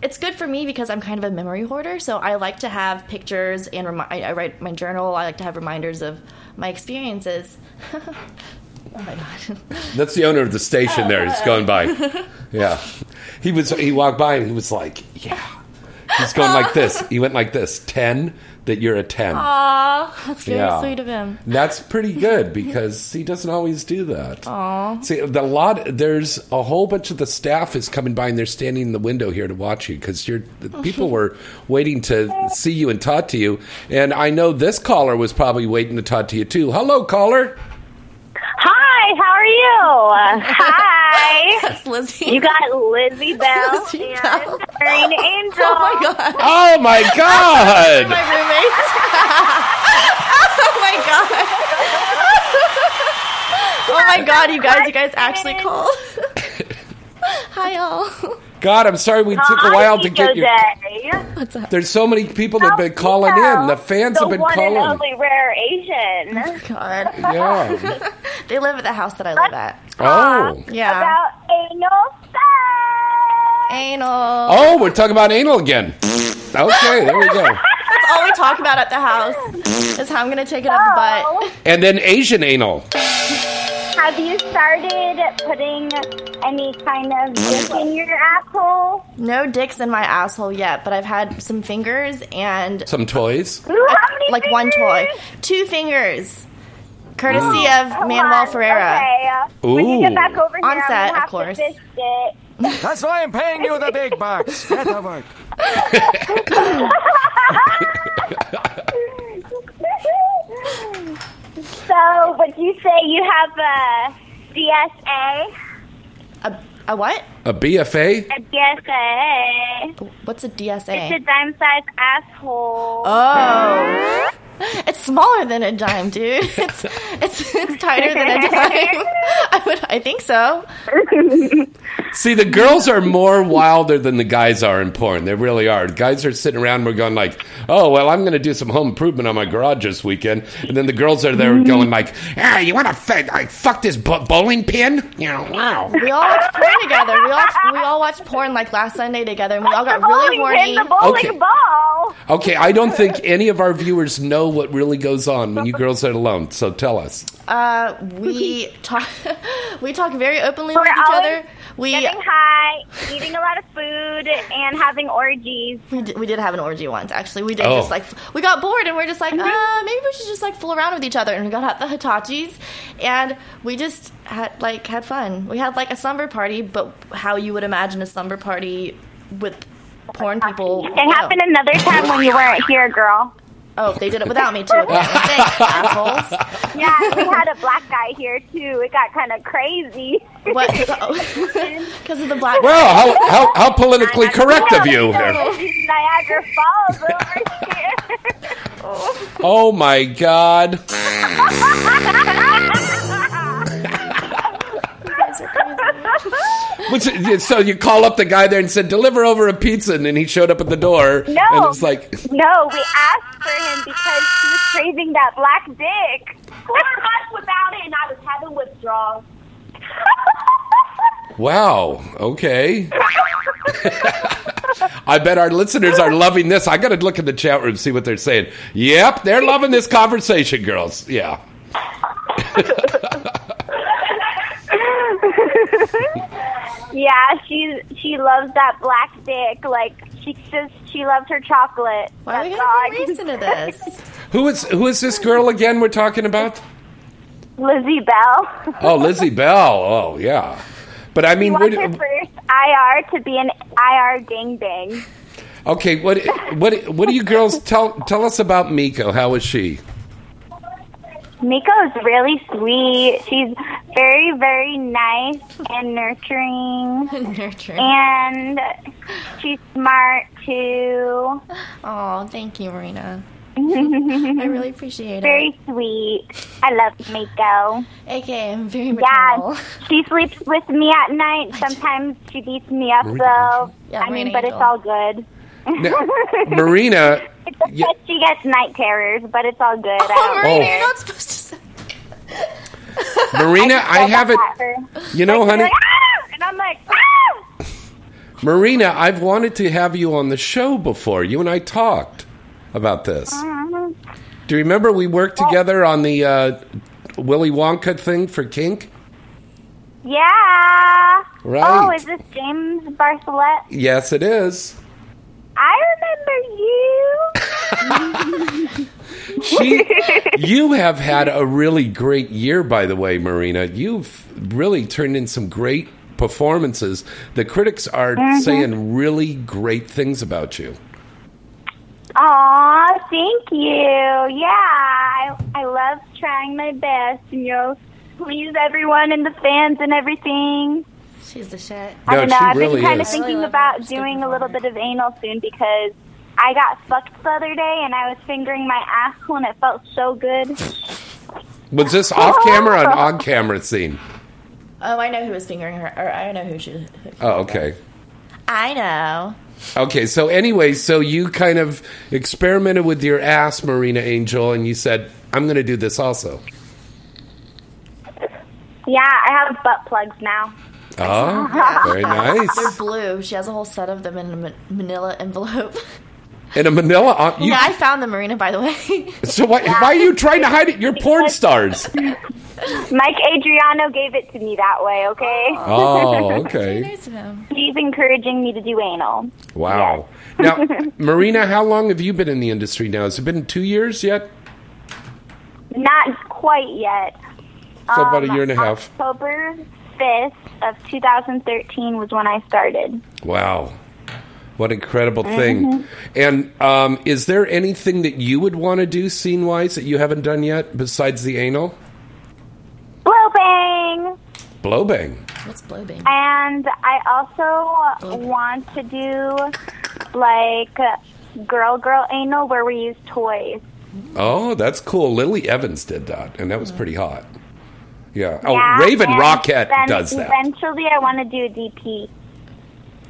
it's good for me because I'm kind of a memory hoarder. So I like to have pictures and remi- I, I write my journal. I like to have reminders of my experiences. oh my god. That's the owner of the station there. He's going by. Yeah. He was he walked by and he was like, Yeah. He's going like this. He went like this. Ten. That you're a ten. Aw, that's very Yeah. sweet of him. That's pretty good because he doesn't always do that. Aw. See, the lot there's a whole bunch of the staff is coming by and they're standing in the window here to watch you because you're the oh, people were waiting to see you and talk to you. And I know this caller was probably waiting to talk to you too. Hello, caller. Hi, how are you? Hi. That's Lizzie. You got Lizzie Bell and Erin oh Angel. Oh, oh my god. Oh my god. My god! roommates. oh my god. oh my god, you guys, you guys actually called. Hi y'all. God, I'm sorry we took a while to get your. What's up? There's so many people that have been oh, calling in. The fans have been one and calling. only rare Asian. Oh God. Yeah. they live at the house that I live at. Oh. Yeah. About anal sex. Anal. Oh, we're talking about anal again. Okay, there we go. That's all we talk about at the house. Is how I'm gonna take it up the butt. And then Asian anal. Have you started putting any kind of dick in your asshole? No dicks in my asshole yet, but I've had some fingers and Some toys. Ooh, how many like one toy, two fingers, courtesy of Manuel Ferrara. Okay. When you Ooh. get back over here, On I'm set, of course. to. That's why I'm paying you the big bucks. Get to work. so, would you say you have a DSA? A, a what? A BFA? A DSA. What's a DSA? It's a dime size asshole. Oh. It's smaller than a dime, dude. It's it's it's tighter than a dime. I would I think so. See, the girls are more wilder than the guys are in porn. They really are. Guys are sitting around, and we're going like, oh, well, I'm going to do some home improvement on my garage this weekend. And then the girls are there going like, ah, you want to f- like, fuck this bo- bowling pin? You know, wow. We all watched porn together. We all we all watched porn like last Sunday together, and we all got really bowling pin, horny. the bowling Okay. ball. Okay, I don't think any of our viewers know what really goes on when you girls are alone. So tell us. Uh, we talk we talk very openly We're with each other. We Getting high, eating a lot of food, and having orgies. we did, we did have an orgy once. Actually, we did Oh. just like we got bored and we're just like, uh, maybe we should just like fool around with each other. And we got out the Hitachis, and we just had like had fun. We had like a slumber party, but how you would imagine a slumber party with porn people. It happened another time when you weren't here, girl. Oh, they did it without me too. Thanks, assholes. Yeah, we had a black guy here too. It got kind of crazy. What? Because of the black. Well, how, how, how politically correct of you. Niagara Falls over here. Oh my God. What's it- so you call up the guy there and said, deliver over a pizza, and then he showed up at the door. No. And it's like, No, we asked for him because he was craving that black dick. Four months without it, and I was having withdrawals. wow, okay. I bet our listeners are loving this. I got to look in the chat room, see what they're saying. Yep, they're loving this conversation, girls. Yeah. yeah, she she loves that black dick. Like she just she loves her chocolate. Why are we That's gonna all I put can race into this? Who is who is this girl again we're talking about? Lizzie Bell. Oh, Lizzie Bell. Oh, yeah. But I She mean, wants what, her first IR to be an IR gangbang. okay, what what what do you girls tell tell us about Miko? How is she? Miko's really sweet. She's very, very nice and nurturing. Nurturing. And she's smart too. Oh, thank you, Marina. I really appreciate it. Very sweet. I love Miko. AKA, I'm very maternal. Yeah, she sleeps with me at night. Sometimes she beats me up though. Yeah, I mean, Marina but it's all good. Now, Marina, It's just Yeah. she gets night terrors, but it's all good. Oh, I don't Marina, Oh. you're not supposed to say. Marina, I yell haven't. You know, She's honey, like, "Ah!" and I'm like, ah! Marina, I've wanted to have you on the show before. You and I talked about this. Mm-hmm. Do you remember we worked together on the uh, Willy Wonka thing for Kink? Yeah. Right. Oh, is this James Bartholet? Yes, it is. I remember you. she, you have had a really great year, by the way, Marina. You've really turned in some great performances. The critics are mm-hmm. saying really great things about you. Aw, thank you. Yeah, I, I love trying my best, and you know, please everyone and the fans and everything. She's the shit. I No, don't know. she I've really been kind is. of thinking about doing a little bit of anal soon because I got fucked the other day and I was fingering my asshole and it felt so good. Was this off camera or an on camera scene? Oh, I know who was fingering her. Or I know who she. Oh, okay. I know. Okay, so anyway, so you kind of experimented with your ass, Marina Angel, and you said, I'm going to do this also. Yeah, I have butt plugs now. Oh, very nice. They're blue. She has a whole set of them in a ma- manila envelope. In a manila. uh, You, yeah, I found the Marina, by the way. so why, why are you trying to hide it? You're porn stars. Mike Adriano gave it to me that way, okay? Oh, okay. He's encouraging me to do anal. Wow. Now, Marina, how long have you been in the industry now? Has it been two years yet? Not quite yet. So about a Um, year and a half. October 5th of 2013 was when I started. Wow. What incredible thing. Mhm. And um, is there anything that you would want to do scene wise that you haven't done yet besides the anal? Blow bang! Blow bang. What's blow bang? And I also want to do like girl girl anal where we use toys. Oh, that's cool. Lily Evans did that, and that was pretty hot. Yeah. Oh, Yeah, Raven Rocket does that. Eventually, I want to do a DP.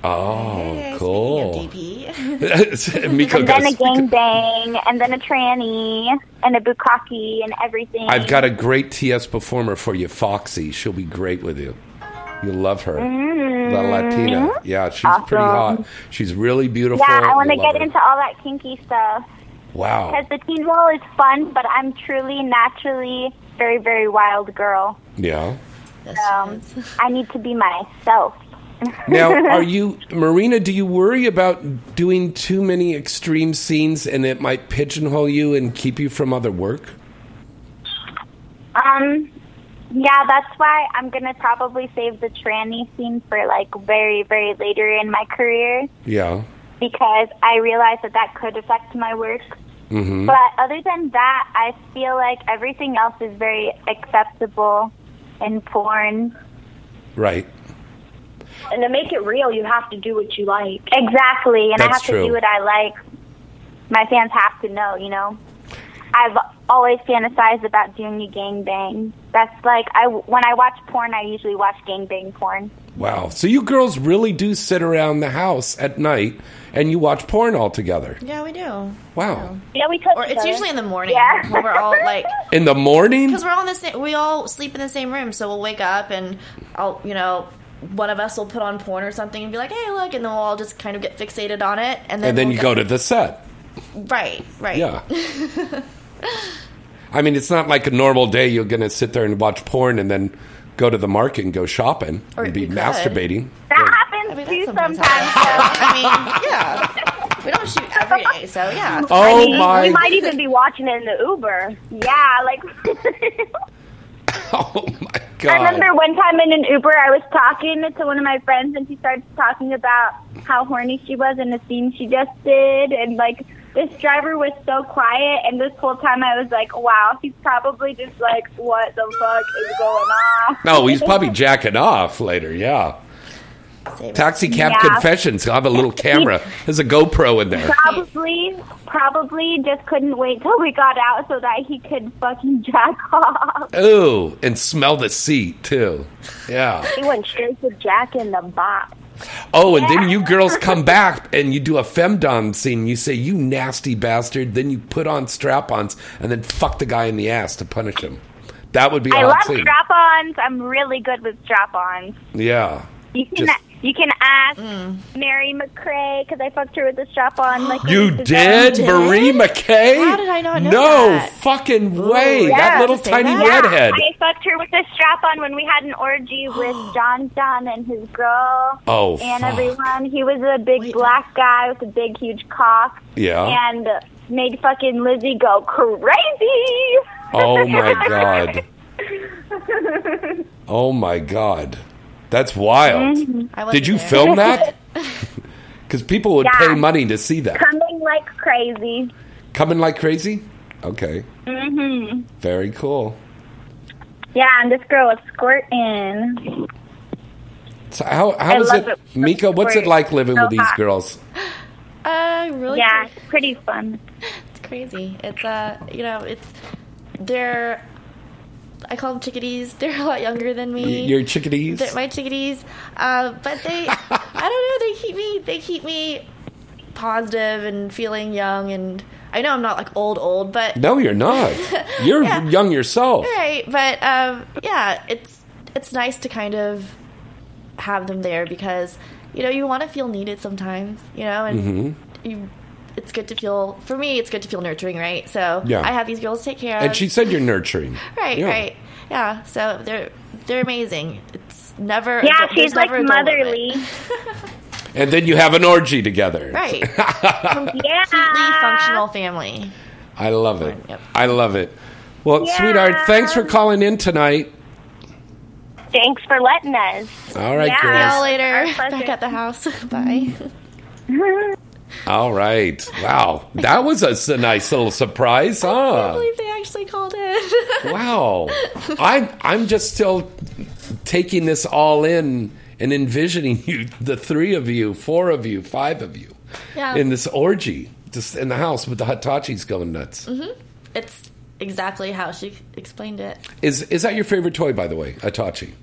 Oh, cool. Miko and then a goes. gang bang, and then a tranny, and a bukkake, and everything. I've got a great TS performer for you, Foxy. She'll be great with you. You'll love her. Mm. The Latina. Yeah, she's pretty hot. She's really beautiful. Yeah, I want to get her. into all that kinky stuff. Wow. Because the teen role is fun, but I'm truly, naturally, very, very wild girl. Yeah. Um, I need to be myself. Now, are you, Marina, do you worry about doing too many extreme scenes and it might pigeonhole you and keep you from other work? Um, yeah, that's why I'm gonna probably save the tranny scene for like very, very later in my career Yeah. because I realize that that could affect my work. Mm-hmm. But other than that, I feel like everything else is very acceptable in porn. Right. And to make it real, you have to do what you like. Exactly, and I That's have to do what I like. My fans have to know, you know. I've always fantasized about doing a gangbang. That's like I when I watch porn, I usually watch gangbang porn. Wow. So you girls really do sit around the house at night and you watch porn all together. Yeah, we do. Wow. Yeah, we touch Or it's usually in the morning Yeah. when we're all like, In the morning? because we're all in the same. We all sleep in the same room, so we'll wake up and I'll, you know, one of us will put on porn or something and be like, "Hey, look," and then we'll all just kind of get fixated on it, and then And then we'll you go to the set. right, right, Yeah. I mean, it's not like a normal day you're going to sit there and watch porn and then go to the market and go shopping Or and be masturbating. That happens too sometimes. I mean, yeah, we don't shoot every day, so yeah. Oh I mean, my- We might even be watching it in the Uber. Yeah, like. Oh my god! I remember one time in an Uber, I was talking to one of my friends, and she started talking about how horny she was in a scene she just did, and like this driver was so quiet, and this whole time I was like, "Wow, he's probably just like, what the fuck is going on?" No, he's probably jacking off later. Yeah. Taxi cab Yeah. confessions. He'll have a little camera. There's a GoPro in there. Probably, probably just couldn't wait till we got out so that he could fucking jack off. Ooh, and smell the seat too. Yeah. He went straight to Jack in the box. Oh, and then you girls come back and you do a femdom scene. You say, "You nasty bastard." Then you put on strap-ons and then fuck the guy in the ass to punish him. That would be I love scene. strap-ons. I'm really good with strap-ons. yeah. You can Just- you can ask mm. Mary McCrae because I fucked her with a strap on. Like You weeks ago. did, Marie McKay? How did I not know No that? fucking way! Yeah. that little say tiny that? redhead. I fucked her with a strap on when we had an orgy with John John and his girl. Oh, and fuck. everyone. He was a big black guy with a big, huge cock. Yeah. And made fucking Lizzie go crazy. Oh my god. Oh my god. That's wild. Mhm. Did you there. film that? Because people would Yeah. pay money to see that. Coming like crazy. Coming like crazy? Okay. hmm Very cool. Yeah, and this girl was squirting. So how I how is it, it. Miko? What's it like living So with these hot. girls? Uh, really? Yeah, it's pretty fun. It's crazy. It's uh, you know, it's they're. I call them chickadees. They're a lot younger than me. Your chickadees? They're my chickadees. Uh, but they, I don't know. They keep me. They keep me positive and feeling young. And I know I'm not like old, old, but No, you're not. You're Yeah. young yourself. right. But um, yeah, it's it's nice to kind of have them there because you know you want to feel needed sometimes. You know, and hmm you. It's good to feel. For me, it's good to feel nurturing, right? So Yeah. I have these girls to take care of. And she said you're nurturing. Right, Yeah. right. Yeah, so they're they're amazing. It's never Yeah, there's she's like never a motherly. And then you have an orgy together. Right. yeah. Completely functional family. I love it. I love it. Well, sweetheart, thanks for calling in tonight. Thanks for letting us. All right, See girls. y'all later. Back at the house. Bye. All right. Wow. That was a nice little surprise, huh? I huh? believe they actually called it. Wow. I'm I'm just still taking this all in and envisioning you, the three of you, four of you, five of you, Yeah. in this orgy, just in the house with the Hitachis going nuts. hmm It's exactly how she explained it. Is is that your favorite toy, by the way, Hitachi?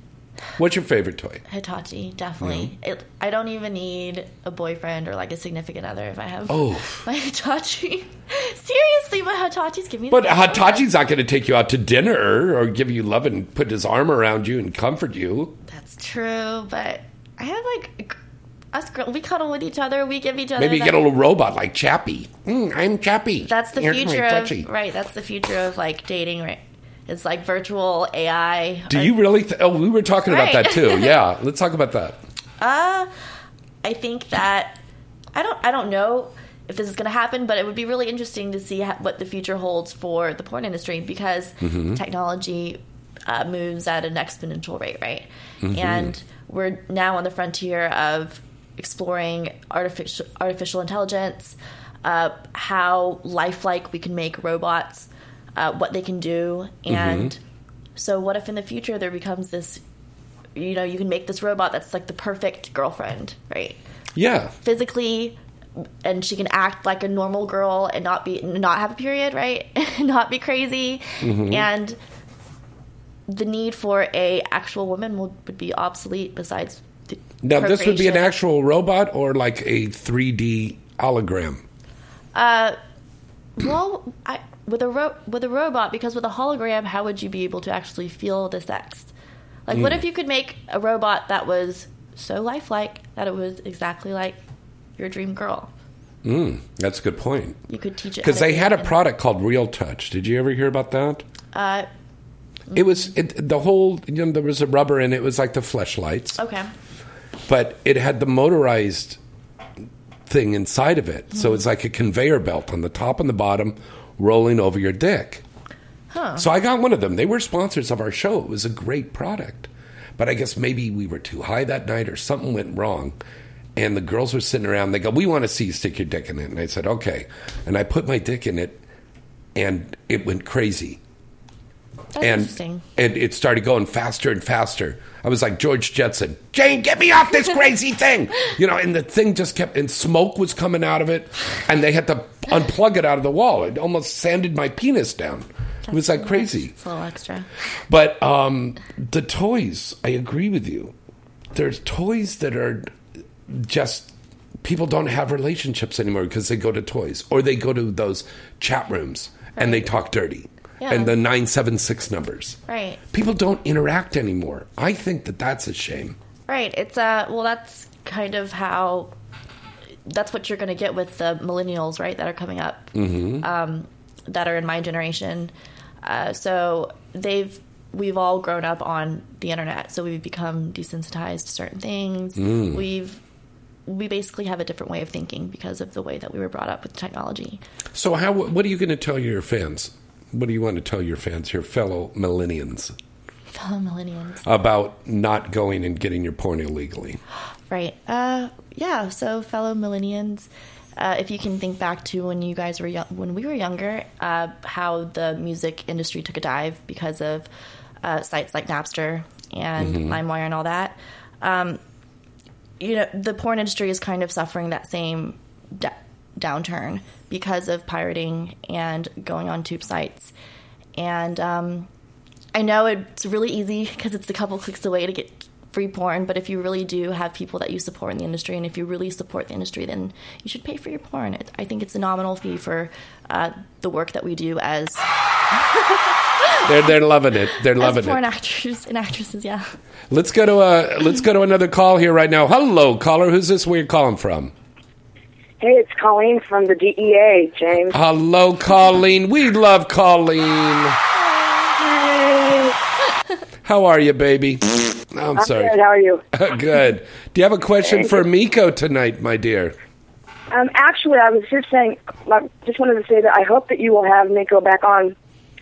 What's your favorite toy? Hitachi, definitely. It, I don't even need a boyfriend or like a significant other if I have Oh. my Hitachi. Seriously, my Hitachi's give me. But Hitachi's not going to take you out to dinner or give you love and put his arm around you and comfort you. That's true, but I have like us girls. We cuddle with each other. We give each other. Maybe you get a little robot like Chappie. Mm, I'm Chappie. That's the Here's future of right. That's the future of like dating. Right. It's like virtual AI. Do you really? Th- oh, we were talking about Right. that too. Yeah, let's talk about that. Uh, I think that I don't. I don't know if this is going to happen, but it would be really interesting to see ha- what the future holds for the porn industry because Mhm. technology uh, moves at an exponential rate, right? Mhm. And we're now on the frontier of exploring artificial artificial intelligence, uh, how lifelike we can make robots, uh, what they can do, and Mhm. so what if in the future there becomes this you know you can make this robot that's like the perfect girlfriend right Yeah. physically and she can act like a normal girl and not be not have a period right not be crazy Mhm. and the need for a actual woman will, would be obsolete besides the Now, this would be an actual robot or like a 3D hologram. uh well I, with a ro- with a robot because with a hologram how would you be able to actually feel the sex like what Mm. if you could make a robot that was so lifelike that it was exactly like your dream girl Mm, that's a good point. you could teach it Because they had a product called Real Touch. Did you ever hear about that? uh It was it, the whole. You know, there was a rubber in it. It was like the fleshlights, okay but it had the motorized thing inside of it. So Mhm. it's like a conveyor belt on the top and the bottom, rolling over your dick. huh So I got one of them. They were sponsors of our show. It was a great product. But I guess maybe we were too high that night or something went wrong. And the girls were sitting around. They go, We want to see you stick your dick in it. And I said, Okay. And I put my dick in it, and it went crazy. That's and interesting. and it started going faster and faster. I was like George Jetson, Jane, get me off this crazy thing, you know. And the thing just kept, and smoke was coming out of it, and they had to unplug it out of the wall. It almost sanded my penis down. it was like crazy. it's a little extra But um, the toys, I agree with you. There's toys that are just people don't have relationships anymore because they go to toys or they go to those chat rooms and they talk dirty Yeah. and the 976 numbers. right People don't interact anymore. I think that that's a shame. Right. It's uh well that's kind of how that's what you're going to get with the millennials, right, that are coming up. Mhm. Um that are in my generation. Uh so they've we've all grown up on the internet, so we've become desensitized to certain things. Mm. We've we basically have a different way of thinking because of the way that we were brought up with technology. So, how? What are you going to tell your fans? What do you want to tell your fans, your fellow millennials, Fellow millennials. about not going and getting your porn illegally? Right. Uh, yeah. So, fellow millennials, uh, if you can think back to when you guys were young, when we were younger, uh, how the music industry took a dive because of uh, sites like Napster and Mhm. LimeWire and all that. Um, you know, the porn industry is kind of suffering that same da- downturn because of pirating and going on tube sites. And um, I know it's really easy because it's a couple clicks away to get free porn, but if you really do have people that you support in the industry, and if you really support the industry, then you should pay for your porn. It, I think it's a nominal fee for uh, the work that we do as, They're they're loving it. They're loving porn it. actors and actresses. Yeah. Let's go to a let's go to another call here right now. Hello, caller. Who's this? Where you calling from? Hey, it's Colleen from the DEA, James. Hello, Colleen. We love Colleen. How are you, baby? I'm I'm sorry. good. How are you? Good. Do you have a question for. Miko tonight, my dear? Um, actually, I was just saying, I just wanted to say that I hope that you will have Miko back on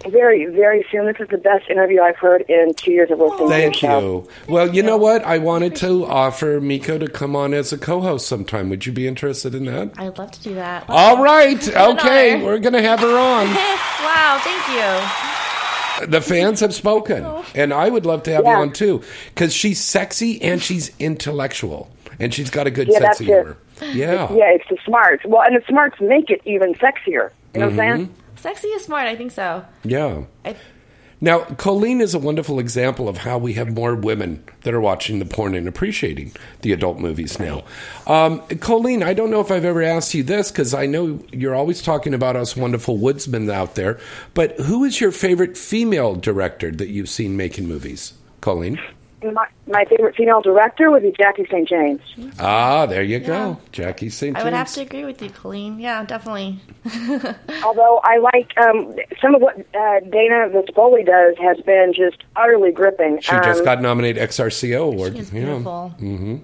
very, very soon. This is the best interview I've heard in two years of listening Thank to your show. you. Well, you know what? I wanted to offer Miko to come on as a co-host sometime. Would you be interested in that? I'd love to do that. All right. Okay, honor. we're going to have her on. wow, thank you. The fans have spoken, and I would love to have Yeah. you on too, because she's sexy and she's intellectual, and she's got a good Yeah, sense that's of it. humor. Yeah. Yeah, it's the smarts. Well, and the smarts make it even sexier. You know what I'm mm-hmm. saying? Sexy is smart. I think so. Yeah. I- Now, Colleen is a wonderful example of how we have more women that are watching the porn and appreciating the adult movies now. Um, Colleen, I don't know if I've ever asked you this because I know you're always talking about us wonderful woodsmen out there, but who is your favorite female director that you've seen making movies? Colleen? My, my favorite female director would be Jackie St. James. Ah, there you go. Jackie St. James. I would have to agree with you, Colleen. Yeah, definitely. Although I like um, some of what uh, Dana Vespoli does has been just utterly gripping. She just Um, got nominated XRCO award. is yeah. beautiful. hmm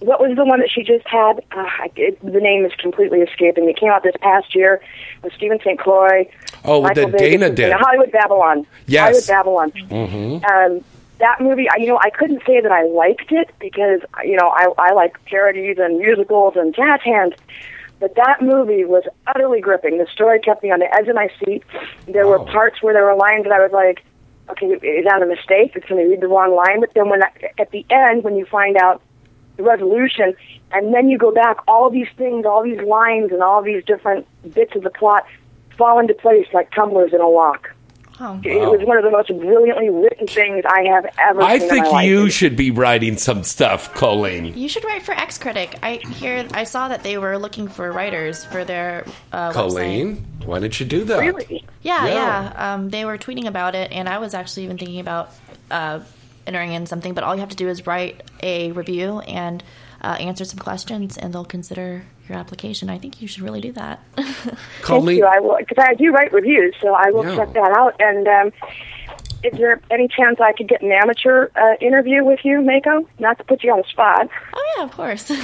What was the one that she just had? Uh, it, the name is completely escaping me. It came out this past year with Stephen St. Croix. Oh, Michael that Vegas, Dana and did. Hollywood Babylon. Yes. Hollywood Babylon. hmm Um, that movie, I- you know, I couldn't say that I liked it because, you know, I, I like parodies and musicals and jazz hands. But that movie was utterly gripping. The story kept me on the edge of my seat. There were parts where there were lines that I was like, okay, is that a mistake? It's going to read the wrong line. But then when I, at the end, when you find out the resolution, and then you go back, all these things, all these lines, and all these different bits of the plot fall into place like tumblers in a lock. Oh. It was one of the most brilliantly written things I have ever I seen think in my life. you should be writing some stuff, Colleen. You should write for X Critic. I hear. I saw that they were looking for writers for their uh, website. Colleen, why didn't you do that? Really? Yeah, Yeah. yeah. Um, they were tweeting about it, and I was actually even thinking about uh, entering in something. But all you have to do is write a review and uh, answer some questions, and they'll consider your application. I think you should really do that. Thank you. I will because I do write reviews, so I will Yeah. check that out. And um, is there any chance I could get an amateur uh, interview with you, Miko? Not to put you on the spot. oh yeah, of course.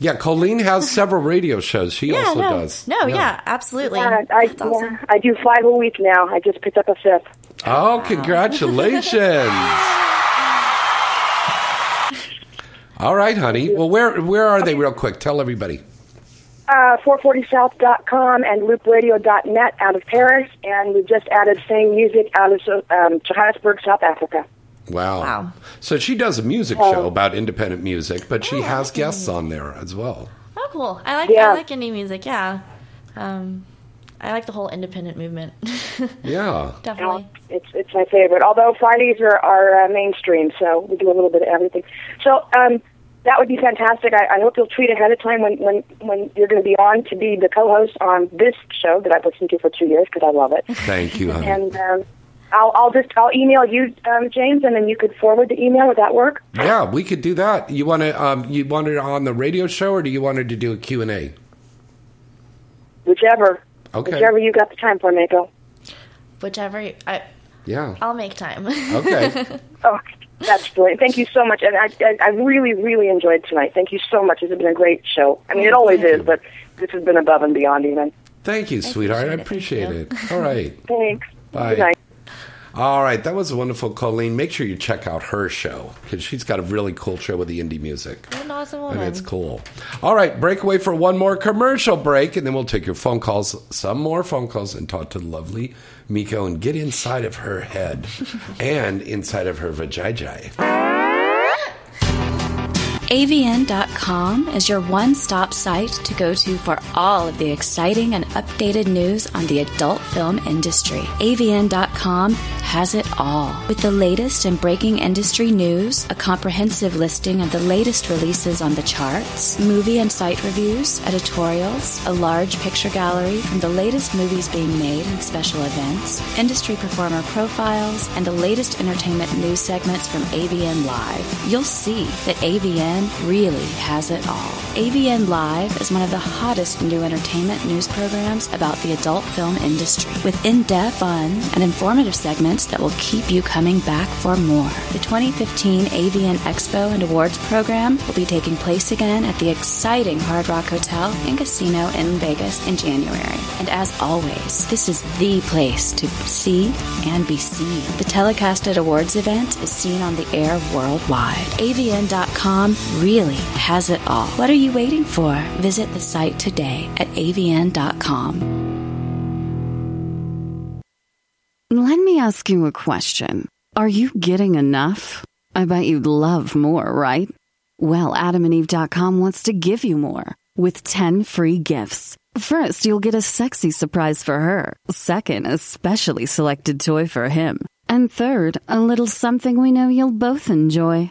Yeah, Colleen has several radio shows. She yeah, also no, does. no, yeah, absolutely. Yeah, I, That's awesome. yeah, I do five a week now. I just picked up a fifth. Oh, congratulations! All right, honey. Well, where where are they, real quick? Tell everybody. Uh, 440south.com and loopradio.net out of Paris, and we've just added Sing Music out of um, Johannesburg, South Africa. Wow. Wow. So she does a music Oh. show about independent music, but she has guests on there as well. Oh, cool. I like Yeah. I like indie music. Yeah. Um, I like the whole independent movement. Yeah. Definitely. It's it's my favorite. Although Fridays are are uh, mainstream, so we do a little bit of everything. So um, that would be fantastic. I, I hope you'll tweet ahead of time when when when you're going to be on to be the co-host on this show that I've listened to for two years because I love it. Thank you, honey. And um, I'll I'll just I'll email you, um, James, and then you could forward the email. Would that work? Yeah, we could do that. You want to um, you want it on the radio show, or do you want her to do a Q and A? Whichever. Okay. Whichever you got the time for, Miko. Whichever. I Yeah. I'll make time. Okay. Oh, that's brilliant. Thank you so much. And I, I, I really, really enjoyed tonight. Thank you so much. It's been a great show. I mean, it always is, but this has been above and beyond even. Thank you, sweetheart. I appreciate it. All right. Thanks. Bye. All right, that was wonderful, Colleen. Make sure you check out her show because she's got a really cool show with the indie music. What an awesome And woman. it's cool. All right, break away for one more commercial break, and then we'll take your phone calls, some more phone calls, and talk to the lovely Miko and get inside of her head and inside of her vajayjay. AVN.com is your one stop site to go to for all of the exciting and updated news on the adult film industry. AVN.com has it all. With the latest and breaking industry news, a comprehensive listing of the latest releases on the charts, movie and site reviews, editorials, a large picture gallery from the latest movies being made and special events, industry performer profiles, and the latest entertainment news segments from AVN Live. You'll see that AVN really has it all. AVN Live is one of the hottest new entertainment news programs about the adult film industry, with in depth, fun, and informative segments that will keep you coming back for more. The 2015 AVN Expo and Awards program will be taking place again at the exciting Hard Rock Hotel and Casino in Vegas in January. And as always, this is the place to see and be seen. The telecasted awards event is seen on the air worldwide. AVN.com really has it all. What are you waiting for? Visit the site today at avn.com. Let me ask you a question. Are you getting enough? I bet you'd love more, right? Well, adamandeve.com wants to give you more with 10 free gifts. First, you'll get a sexy surprise for her. Second, a specially selected toy for him. And third, a little something we know you'll both enjoy.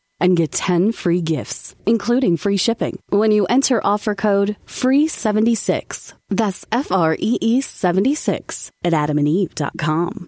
and get 10 free gifts, including free shipping, when you enter offer code FREE76. That's F R E E 76 at adamandeve.com.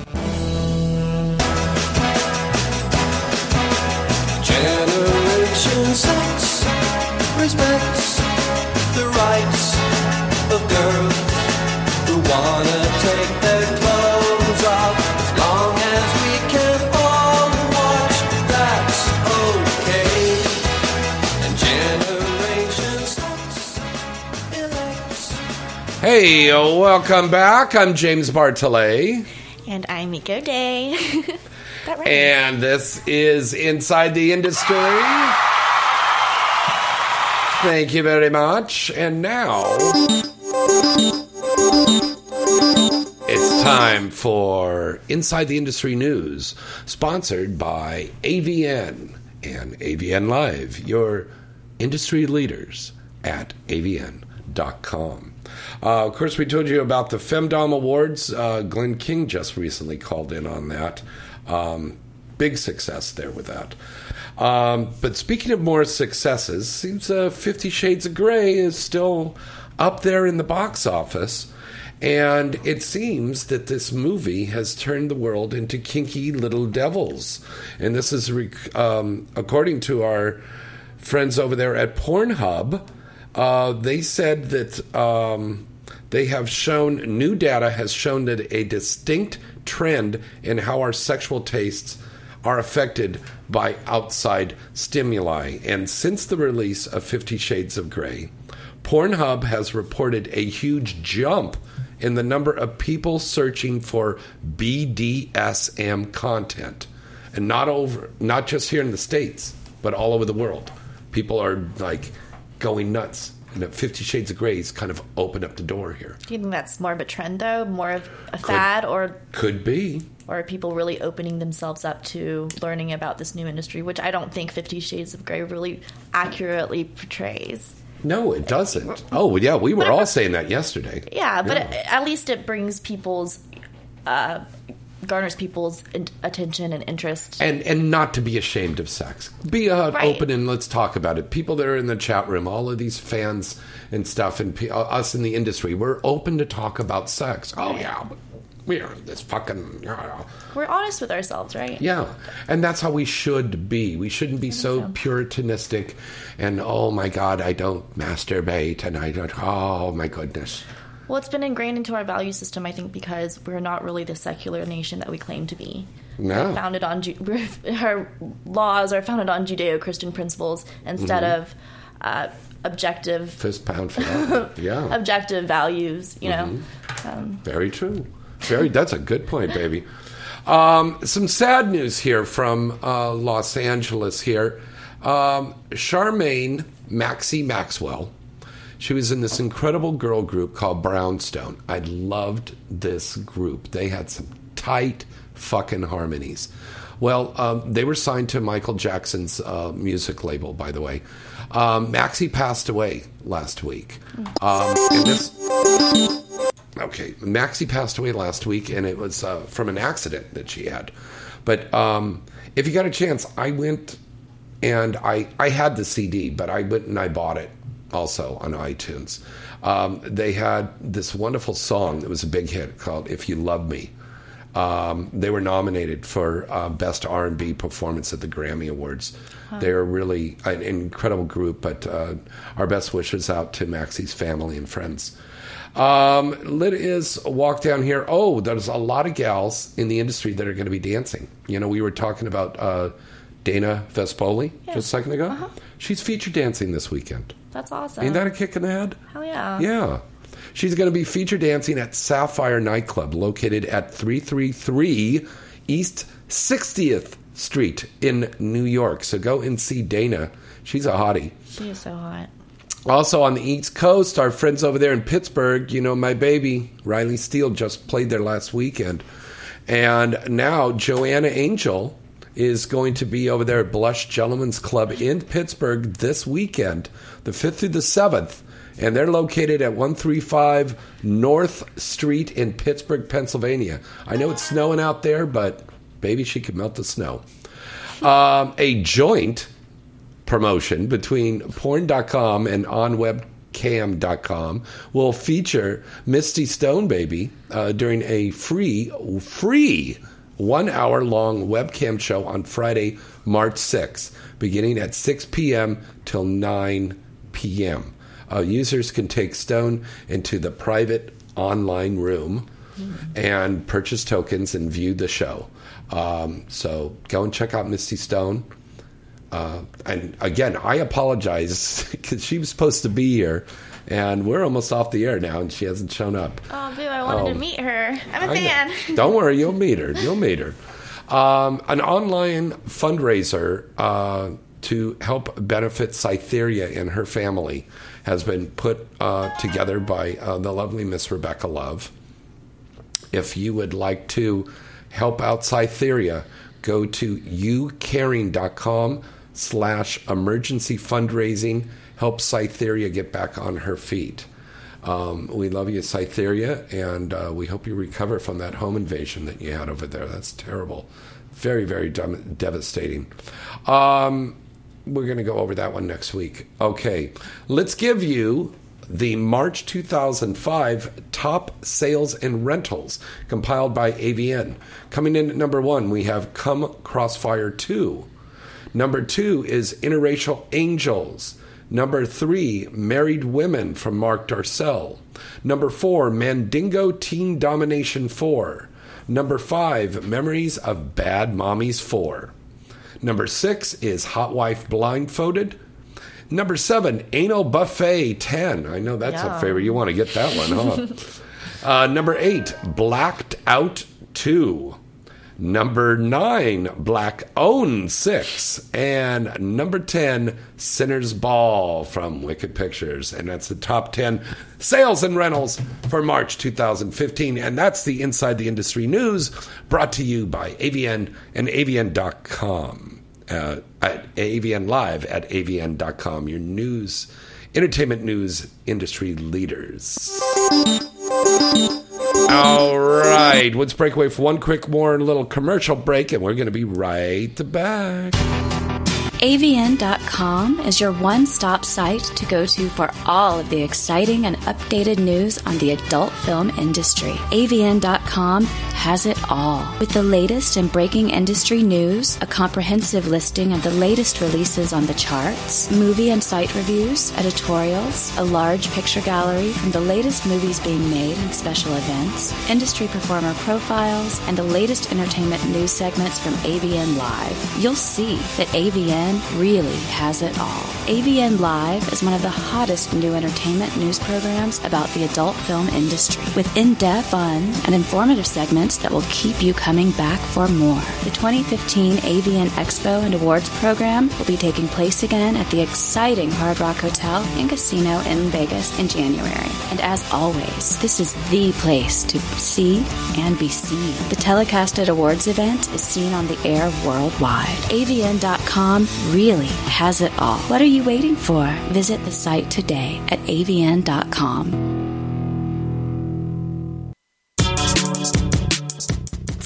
Hey, welcome back. I'm James Bartholet. And I'm Miko Day. that. And this is Inside the Industry. Thank you very much. And now it's time for Inside the Industry News, sponsored by AVN and AVN Live, your industry leaders at avn.com. Uh, of course, we told you about the Femdom Awards. Uh, Glenn King just recently called in on that. Um, big success there with that. Um, but speaking of more successes, seems uh, Fifty Shades of Grey is still up there in the box office. And it seems that this movie has turned the world into kinky little devils. And this is rec- um, according to our friends over there at Pornhub. Uh, they said that um, they have shown new data has shown that a distinct trend in how our sexual tastes are affected by outside stimuli. And since the release of Fifty Shades of Grey, Pornhub has reported a huge jump in the number of people searching for BDSM content. And not over not just here in the States, but all over the world. People are like going nuts. And Fifty Shades of Grey's kind of opened up the door here. Do you think that's more of a trend, though, more of a fad, or Could be. or are people really opening themselves up to learning about this new industry, which I don't think Fifty Shades of Grey really accurately portrays. No, it doesn't. Oh, yeah, we were all saying that yesterday. Yeah, but at least it brings people's, uh, garners people's attention and interest. and and not to be ashamed of sex. Be uh, Right. open and let's talk about it. People that are in the chat room, all of these fans and stuff, and pe- uh, us in the industry, we're open to talk about sex. Oh yeah, we are this fucking. We're honest with ourselves, right? yeah, and that's how we should be. We shouldn't be so puritanistic, and oh my god, I don't masturbate, and I don't. Oh my goodness. Well, it's been ingrained into our value system, I think, because we're not really the secular nation that we claim to be. No. We're founded on our laws are founded on Judeo-Christian principles instead Mhm. of uh, objective Fist pound for that. yeah. objective values. You know, Mm-hmm. um, Very true. Very. That's a good point, baby. Um, some sad news here from uh, Los Angeles. Here, um, Charmayne Maxee Maxwell. She was in this incredible girl group called Brownstone. I loved this group. They had some tight fucking harmonies. Well, um, they were signed to Michael Jackson's uh, music label, by the way. Um, Maxee passed away last week. Um, and this, Okay, Maxee passed away last week, and it was uh, from an accident that she had. But um, if you got a chance, I went and I I had the CD, but I went and I bought it also on iTunes. Um, they had this wonderful song that was a big hit called "If You Love Me." Um, they were nominated for uh, best R and B performance at the Grammy Awards. They're really an incredible group. But uh, our best wishes out to Maxee's family and friends. Um, Lit is walk down here. Oh, there's a lot of gals in the industry that are going to be dancing. You know, we were talking about uh, Dana Vespoli just a second ago. She's featured dancing this weekend. that's awesome. Ain't that a kick in the head? Hell yeah. Yeah. She's going to be featured dancing at Sapphire Nightclub, located at 333 East 60th Street in New York. So go and see Dana. She's a hottie. She is so hot. Also on the East Coast, our friends over there in Pittsburgh, you know, my baby, Riley Steele, just played there last weekend. And now Joanna Angel is going to be over there at Blush Gentlemen's Club in Pittsburgh this weekend, the 5th through the 7th. And they're located at 135 North Street in Pittsburgh, Pennsylvania. I know it's snowing out there, but baby, she could melt the snow. Um, a joint promotion between porn.com and onwebcam.com will feature Misty Stone Baby uh, during a free, free one hour long webcam show on Friday, March 6th, beginning at 6 p.m. till 9 p.m. Uh, users can take Stone into the private online room and purchase tokens and view the show. Um, so go and check out Misty Stone. Uh, and again, I apologize because she was supposed to be here, and we're almost off the air now, and she hasn't shown up. Oh, boo! I wanted Oh. to meet her. I'm a I know. fan. Don't worry, you'll meet her. You'll meet her. Um, an online fundraiser uh, to help benefit Cytheria and her family has been put uh, together by uh, the lovely Miss Rebecca Love. If you would like to help out Cytheria, go to youcaring.com slash emergency fundraising. Help Cytheria get back on her feet. Um, we love you, Cytheria, and uh, we hope you recover from that home invasion that you had over there. That's terrible. Very, very devastating. Um, we're going to go over that one next week. Okay, let's give you the March 2005 top sales and rentals compiled by AVN. Coming in at number one, we have Come Crossfire 2. Number two is Interracial Angels. Number three, Married Women from Mark Darcell. Number four, Mandingo Teen Domination 4. Number five, Memories of Bad Mommies 4. Number six is Hot Wife Blindfolded. Number seven, Anal Buffet 10. I know that's a Yum. favorite. You want to get that one, huh? uh, number eight, Blacked Out 2. Number nine, Black Own 6. And number 10, Sinner's Ball from Wicked Pictures. And that's the top 10 sales and rentals for March 2015. And that's the Inside the Industry news brought to you by AVN and AVN.com. Uh, at AVN Live at AVN.com, your news, entertainment news industry leaders. All right, let's break away for one quick more little commercial break, and we're going to be right back. AVN.com is your one stop site to go to for all of the exciting and updated news on the adult film industry. AVN.com has it all. With the latest and breaking industry news, a comprehensive listing of the latest releases on the charts, movie and site reviews, editorials, a large picture gallery from the latest movies being made and special events, industry performer profiles, and the latest entertainment news segments from AVN Live, you'll see that AVN really has it all. AVN Live is one of the hottest new entertainment news programs about the adult film industry, with in depth, fun, and informative segments that will keep you coming back for more. The 2015 AVN Expo and Awards program will be taking place again at the exciting Hard Rock Hotel and Casino in Vegas in January. And as always, this is the place to see and be seen. The telecasted awards event is seen on the air worldwide. AVN.com really has it all. What are you waiting for? Visit the site today at avn.com.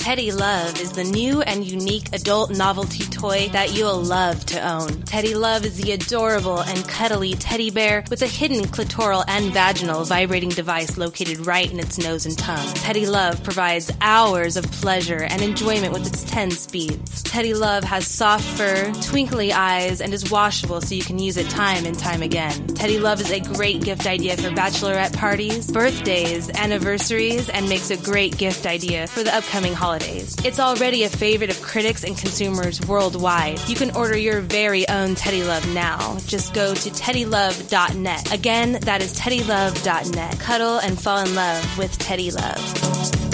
Teddy Love is the new and unique adult novelty toy that you'll love to own. Teddy Love is the adorable and cuddly teddy bear with a hidden clitoral and vaginal vibrating device located right in its nose and tongue. Teddy Love provides hours of pleasure and enjoyment with its 10 speeds. Teddy Love has soft fur, twinkly eyes, and is washable so you can use it time and time again. Teddy Love is a great gift idea for bachelorette parties, birthdays, anniversaries, and makes a great gift idea for the upcoming holidays. It's already a favorite of critics and consumers worldwide. You can order your very own Teddy Love now. Just go to teddylove.net. Again, that is teddylove.net. Cuddle and fall in love with Teddy Love.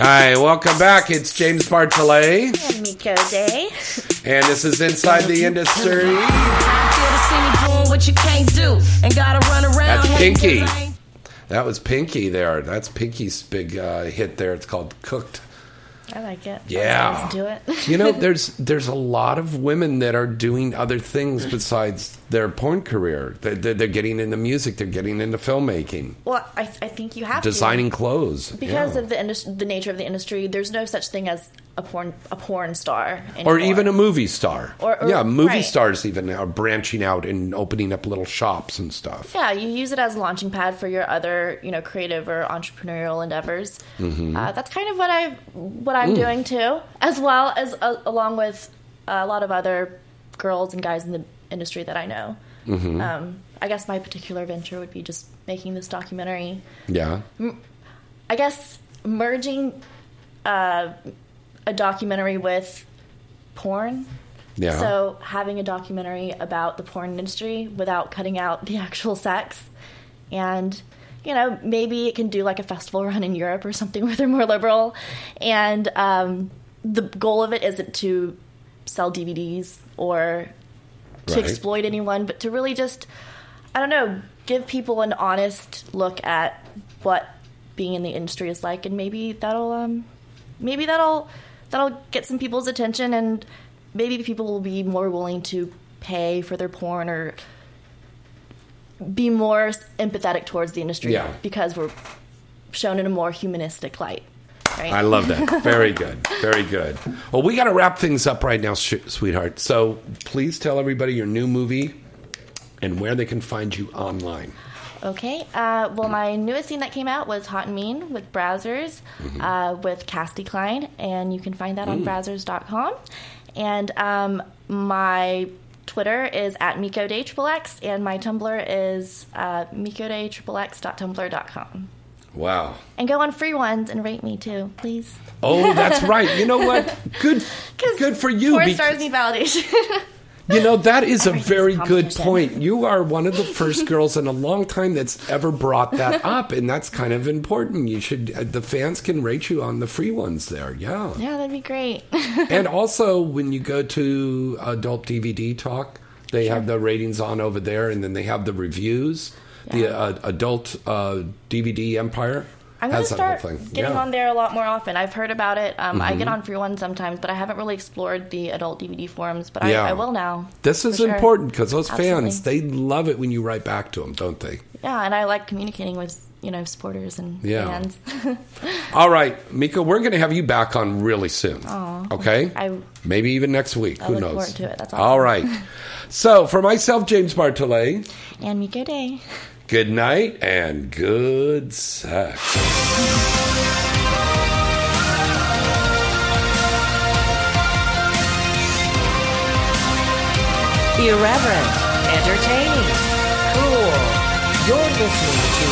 Hi, welcome back. It's James Bartholet, And Miko Day. and this is Inside the Industry. what you can't do and gotta run around. That's Pinky. That was Pinky there. That's Pinky's big uh, hit there. It's called Cooked. I like it. Yeah. Do it. You know, there's there's a lot of women that are doing other things besides their porn career. They're, they're, they're getting into music. They're getting into filmmaking, Well, I, I think you have designing to. clothes. because Yeah. of the indus- the nature of the industry. There's no such thing as a porn a porn star or even a movie star. Or- or- yeah, movie right. stars even are branching out and opening up little shops and stuff. Yeah, you use it as a launching pad for your other, you know, creative or entrepreneurial endeavors. Mhm. Uh, that's kind of what I what I'm Mm. doing too, as well as uh, along with a lot of other girls and guys in the industry that I know. Mhm. Um, I guess my particular venture would be just making this documentary. Yeah. I guess merging uh, a documentary with porn. Yeah. So having a documentary about the porn industry without cutting out the actual sex, and you know maybe it can do like a festival run in Europe or something where they're more liberal, and um, the goal of it isn't to sell DVDs or to Right. exploit anyone, but to really just I don't know give people an honest look at what being in the industry is like, and maybe that'll um maybe that'll that'll get some people's attention, and maybe people will be more willing to pay for their porn or be more empathetic towards the industry Yeah. because we're shown in a more humanistic light. Right? I love that. Very good. Very good. Well, we got to wrap things up right now, sh- sweetheart. So please tell everybody your new movie and where they can find you online. Okay. Uh, well, my newest scene that came out was Hot and Mean with Brazzers uh, with Cassidy Klein, and you can find that on Mm. brazzers.com. And um, my Twitter is at Miko Day X, and my Tumblr is uh, MikoDayXXX.tumblr.com. Wow. And go on free ones and rate me too, please. Oh, that's right. You know what? Good. Good for you. Four because- stars need validation. You know, that is a very good point. You are one of the first girls in a long time that's ever brought that up, and that's kind of important. You should, uh, the fans can rate you on the free ones there. Yeah. yeah, that'd be great. and also, when you go to Adult DVD Talk, they have the ratings on over there, and then they have the reviews. The uh, Adult uh, DVD Empire I'm gonna start thing. getting yeah. on there a lot more often. I've heard about it. Um, I Mhm. get on free ones sometimes, but I haven't really explored the adult DVD forums. But Yeah. I, I will now. This is sure. important because those Absolutely. fans, they love it when you write back to them, don't they? Yeah, and I like communicating with you know supporters and Yeah. fans. All right, Miko, we're going to have you back on really soon. Aw. Okay? I- Maybe even next week. I Who knows? forward to it. That's awesome. All right. So, for myself, James Bartholet, and Miko Day. Good night and good sex. Irreverent, entertaining, cool. You're listening to